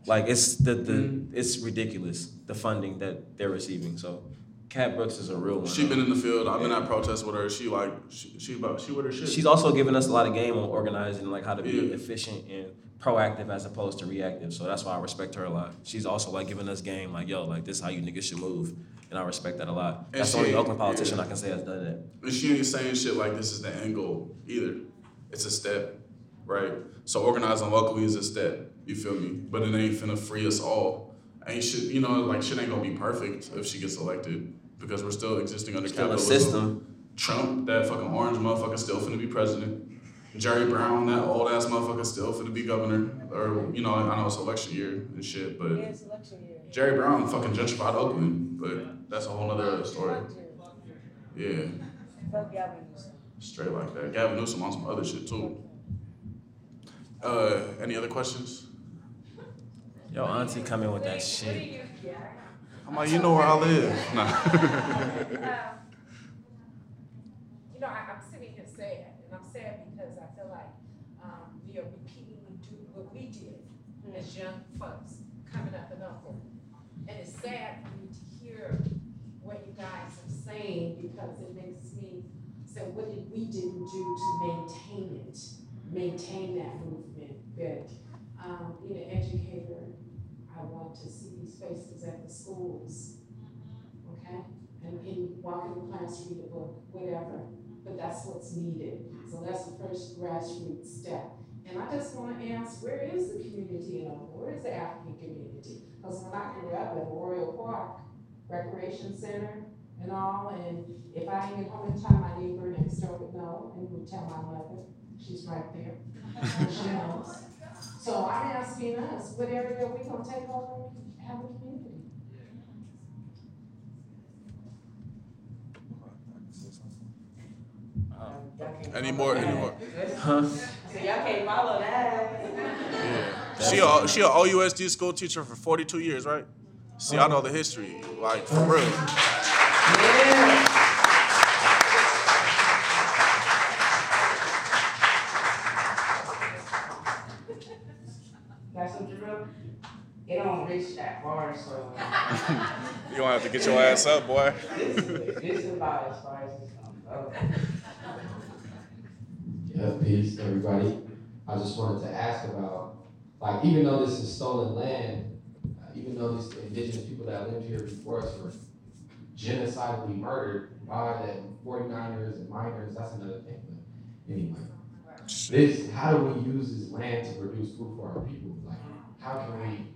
B: Like it's the the mm. it's ridiculous the funding that they're receiving. So Cat Brooks is a real one.
A: She been in the field. I've been at protests with her. She like she, she about she with her shit.
B: She's also given us a lot of game on organizing, like how to be
A: Yeah.
B: efficient and proactive as opposed to reactive. So that's why I respect her a lot. She's also like giving us game, like yo, like this is how you niggas should move, and I respect that a lot.
A: And
B: That's the only Oakland politician
A: yeah.
B: I can say has done that.
A: And she ain't saying shit like this is the end goal either. It's a step, right? So organizing locally is a step. You feel me? But it ain't finna free us all. Ain't shit, you know, like shit ain't gonna be perfect if she gets elected because we're still existing under
B: Still a system.
A: Trump, that fucking orange motherfucker, still finna be president. Jerry Brown, that old ass motherfucker, still finna be governor. Or you know, I know it's election year and shit, but Jerry Brown fucking gentrified Oakland. But that's a whole nother story. Yeah. Straight like that. Gavin Newsom on some other shit too. Uh, any other questions?
B: Yo, auntie come in with that shit.
A: I'm like, you know where I live. Nah.
E: You know, I, I'm sitting here sad, and I'm sad because I feel like, um, we are repeatedly do what we did as young folks coming up and Oakland. And it's sad for me to hear what you guys are saying because it makes me So what did we didn't do to maintain it, maintain that movement? But, um, being an educator, I want to see these faces at the schools, okay? And in, walk in the class, read a book, whatever, but that's what's needed. So that's the first grassroots step. And I just wanna ask, where is the community in Oakland? Where is the African community? Because when I grew up at Memorial Park Recreation Center and all, and if I ain't at home in time, my neighbor next door would know and would tell my mother, she's right there. She knows. So I'm asking us, what area we gonna take over and have a community?
A: Any more? Any more?
B: Huh?
I: So y'all can't follow that.
A: Yeah. She a she a OUSD school teacher for 42 years, right? See, I know the history, like for real.
I: Yeah. Got some drill? It don't reach that far, so uh,
A: You gonna have to get your ass up, boy.
I: this is, this is about as far as it's gonna go.
H: Yeah, peace, everybody. I just wanted to ask about, like, even though this is stolen land, uh, even though these indigenous people that lived here before us were genocidally murdered by the 49ers and miners, that's another thing. But anyway, this, how do we use this land to produce food for our people? Like, how can we,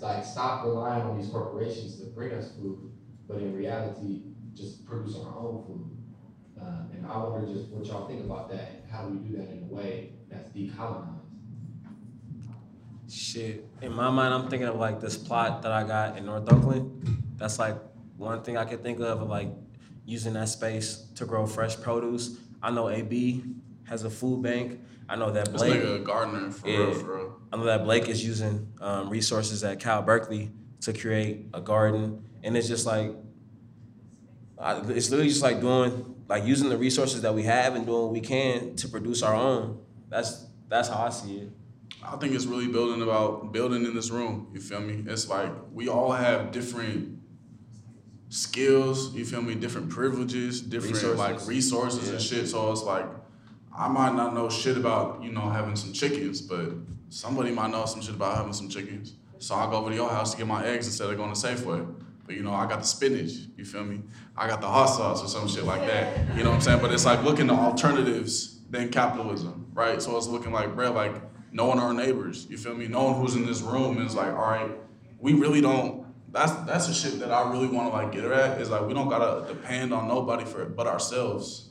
H: like, stop relying on these corporations to bring us food, but in reality, just produce our own food? Uh, and I wonder just what y'all think about that. How do we do that in a way that's decolonized?
B: Shit. In my mind, I'm thinking of like this plot that I got in North Oakland. That's like one thing I could think of, of like using that space to grow fresh produce. I know AB has a food bank. I know that Blake.
A: nigga a gardener for
B: Yeah.
A: real, for real.
B: I know that Blake is using um, resources at Cal Berkeley to create a garden, and it's just like, I, it's literally just like doing, like using the resources that we have and doing what we can to produce our own. That's that's how I see it.
A: I think it's really building about building in this room. You feel me? It's like we all have different skills. You feel me? Different privileges, different
B: Resources.
A: like resources and shit. So it's like I might not know shit about you know having some chickens, but somebody might know some shit about having some chickens. So I go over to your house to get my eggs instead of going to Safeway. But you know, I got the spinach. You feel me? I got the hot sauce or some shit like that. You know what I'm saying? But it's like looking at alternatives than capitalism, right? So it's looking like, bro, like knowing our neighbors. You feel me? Knowing who's in this room is like, all right, we really don't. That's that's the shit that I really want to like get her at. Is like we don't gotta depend on nobody for but ourselves,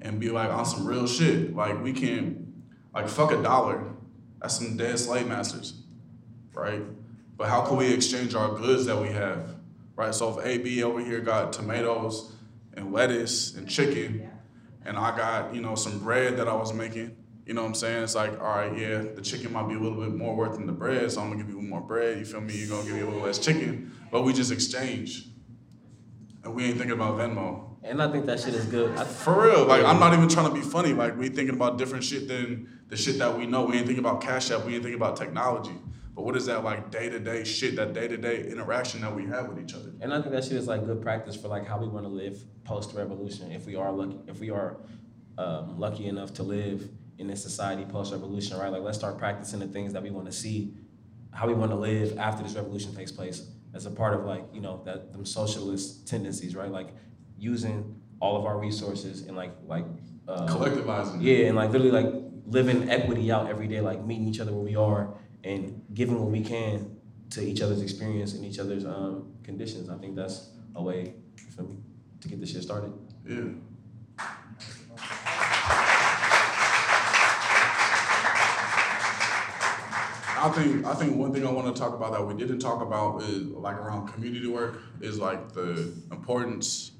A: and be like on some real shit. Like we can, like fuck a dollar. That's some dead slave masters, right? But how can we exchange our goods that we have, right? So if AB over here got tomatoes and lettuce and chicken, and I got you know some bread that I was making. You know what I'm saying? It's like, all right, yeah, the chicken might be a little bit more worth than the bread, so I'm gonna give you more bread. You feel me? You're gonna give me a little less chicken, but we just exchange, and we ain't thinking about Venmo.
B: And I think that shit is good. I,
A: For real, like I'm not even trying to be funny. Like we thinking about different shit than the shit that we know. We ain't thinking about Cash App. We ain't thinking about technology. But what is that like day to day shit? That day to day interaction that we have with each other.
B: And I think that shit is like good practice for like how we want to live post revolution. If we are lucky, if we are um, lucky enough to live in this society post revolution, right? Like let's start practicing the things that we want to see, how we want to live after this revolution takes place, as a part of like you know that them socialist tendencies, right? Like using all of our resources and like like uh,
A: Collectivizing.
B: yeah, and like literally like living equity out every day, like meeting each other where we are and giving what we can to each other's experience and each other's um, conditions. I think that's a way for me to get this shit started.
A: Yeah. I think I think one thing I want to talk about that we didn't talk about is like around community work is like the importance.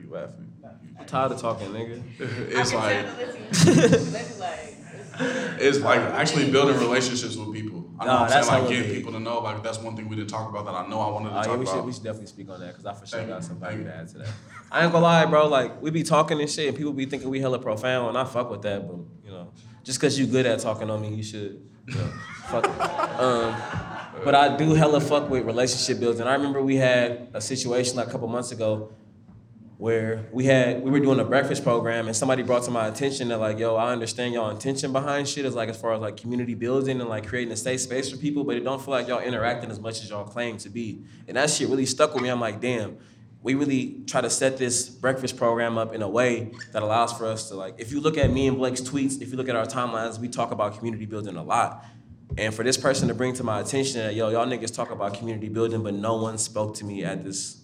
A: You laughing?
B: I'm tired of talking, nigga.
A: it's like it's like actually building relationships with people. I know
B: Nah,
A: what I'm
B: that's
A: saying like getting people to know. Like that's one thing we didn't talk about that I know I wanted to
B: Oh,
A: talk
B: yeah, we
A: about.
B: should we should definitely speak on that because I for sure
A: Thank
B: got
A: you.
B: some
A: Thank
B: value to add to that. I ain't gonna lie, bro. Like we be talking and shit, and people be thinking we hella profound, and I fuck with that. But you know, just because you good at talking on me, you should know, fuck. Um, but I do hella fuck with relationship building. I remember we had a situation like a couple months ago where we had we were doing a breakfast program and somebody brought to my attention that like yo I understand y'all intention behind shit is like as far as like community building and like creating a safe space for people but it don't feel like y'all interacting as much as y'all claim to be and that shit really stuck with me I'm like damn we really try to set this breakfast program up in a way that allows for us to like if you look at me and Blake's tweets if you look at our timelines we talk about community building a lot and for this person to bring to my attention that yo y'all niggas talk about community building but no one spoke to me at this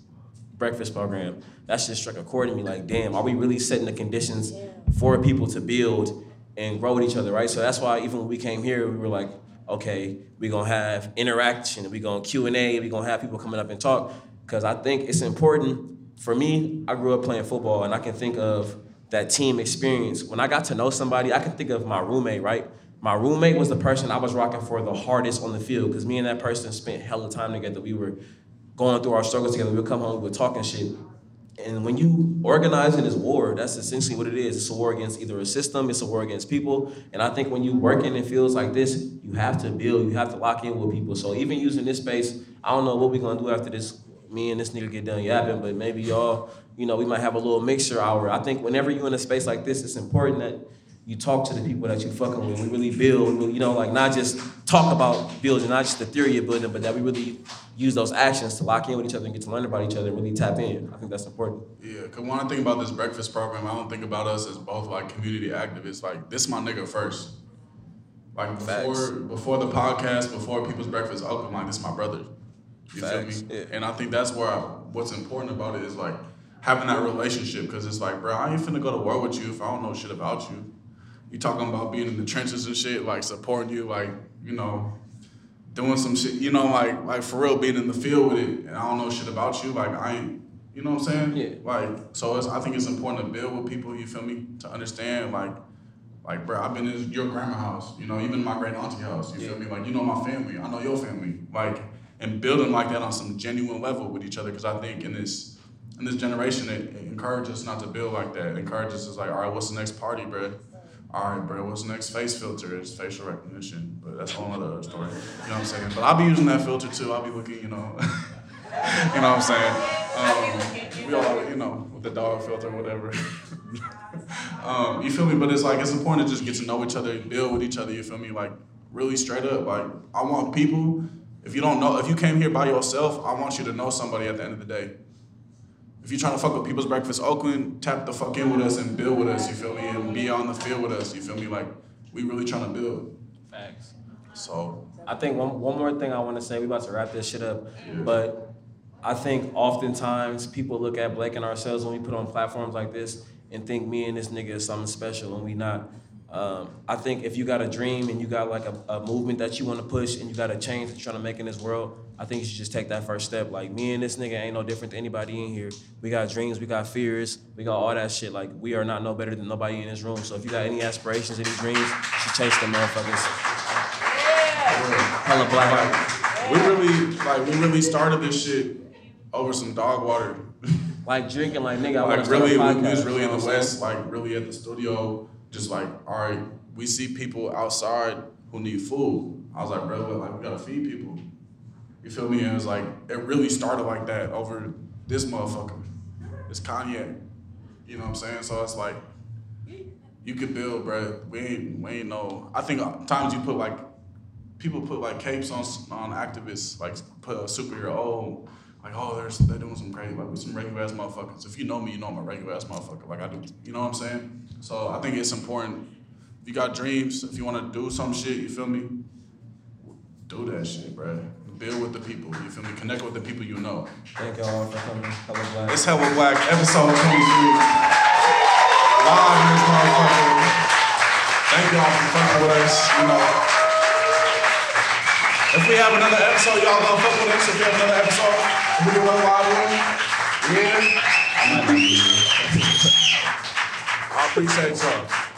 B: breakfast program, that shit struck a chord in me. Like, damn, are we really setting the conditions for people to build and grow with each other, right? So that's why even when we came here, we were like, okay, we're gonna have interaction, we're gonna Q and A, we're gonna have people coming up and talk, because I think it's important. For me, I grew up playing football, and I can think of that team experience. When I got to know somebody, I can think of my roommate, right? My roommate was the person I was rocking for the hardest on the field, because me and that person spent hella time together. We were going through our struggles together. We would come home, we would talking shit. And when you organize in this war, that's essentially what it is. It's a war against either a system, it's a war against people. And I think when you working in fields like this, you have to build, you have to lock in with people. So even using this space, I don't know what we're gonna do after this. Me and this nigga get done yapping, but maybe y'all, you know, we might have a little mixture hour. I think whenever you're in a space like this, it's important that you talk to the people that you fucking with. We really build, you know, like not just talk about building, not just the theory of building, but that we really use those actions to lock in with each other and get to learn about each other and really tap in. I think that's important.
A: Yeah, cause when I think about this breakfast program, I don't think about us as both like community activists. Like this, my nigga first. Like before,
B: Facts.
A: before the podcast, before People's Breakfast Oakland, like this, my brother. You
B: Facts,
A: feel me?
B: yeah.
A: And I think that's where I, what's important about it is like having that relationship. Cause it's like, bro, I ain't finna go to war with you if I don't know shit about you. You talking about being in the trenches and shit, like supporting you, like you know, doing some shit, you know, like like for real, being in the field with it, and I don't know shit about you, like I ain't, you know what I'm saying?
B: Yeah.
A: Like so, it's, I think it's important to build with people. You feel me? To understand, like, like bro, I've been in your grandma house, you know, even my great auntie house. You feel me? Like you know my family, I know your family, like, and building like that on some genuine level with each other, because I think in this in this generation, it, it encourages us not to build like that. It encourages us like, all right, what's the next party, bro? All right, bro, what's the next face filter? It's facial recognition, but that's a whole other story. You know what I'm saying? But I'll be using that filter too. I'll be looking, you know, you know what I'm saying? Um, we all, you know, with the dog filter, whatever. um, you feel me? But it's like it's important to just get to know each other, and build with each other. You feel me? Like really straight up. Like I want people. If you don't know, if you came here by yourself, I want you to know somebody at the end of the day. If you're trying to fuck with People's Breakfast Oakland, tap the fuck in with us and build with us, you feel me? And be on the field with us, you feel me? Like, we really trying to build.
B: Facts.
A: So,
B: I think one, one more thing I want to say, we about to wrap this shit up, but I think oftentimes people look at Blake and ourselves when we put on platforms like this and think me and this nigga is something special and we not. Um, I think if you got a dream and you got like a, a movement that you want to push and you got a change that you're trying to make in this world, I think you should just take that first step. Like me and this nigga ain't no different than anybody in here. We got dreams, we got fears, we got all that shit. Like we are not no better than nobody in this room. So if you got any aspirations, any dreams, you should chase them motherfuckers. Hella black.
A: we really, like, we really started this shit over some dog water.
B: Like drinking, like nigga, I
A: like, really, we, was really in the West, like, really at the studio, just like, all right, we see people outside who need food. I was like, bro, like, we gotta feed people. You feel me? And it was like, it really started like that over this motherfucker. It's Kanye. You know what I'm saying? So it's like, you could build, bro. We ain't, we ain't know. I think times you put like, people put like capes on on activists, like put a superhero. Oh, like oh, they're they're doing some crazy, like with some regular ass motherfuckers. If you know me, you know I'm a regular ass motherfucker. Like I do, you know what I'm saying? So I think it's important. If you got dreams, if you want to do some shit, you feel me? Do that shit, bro. Build with the people. You feel me? Connect with the people you know.
B: Thank y'all for coming. Hella black.
A: It's Hella Black, episode 23. Live in this motherfucker. Thank y'all for fucking with us. You know. If we have another episode, y'all gonna fuck with us. If we have another episode, we can live with. Yeah. I appreciate y'all.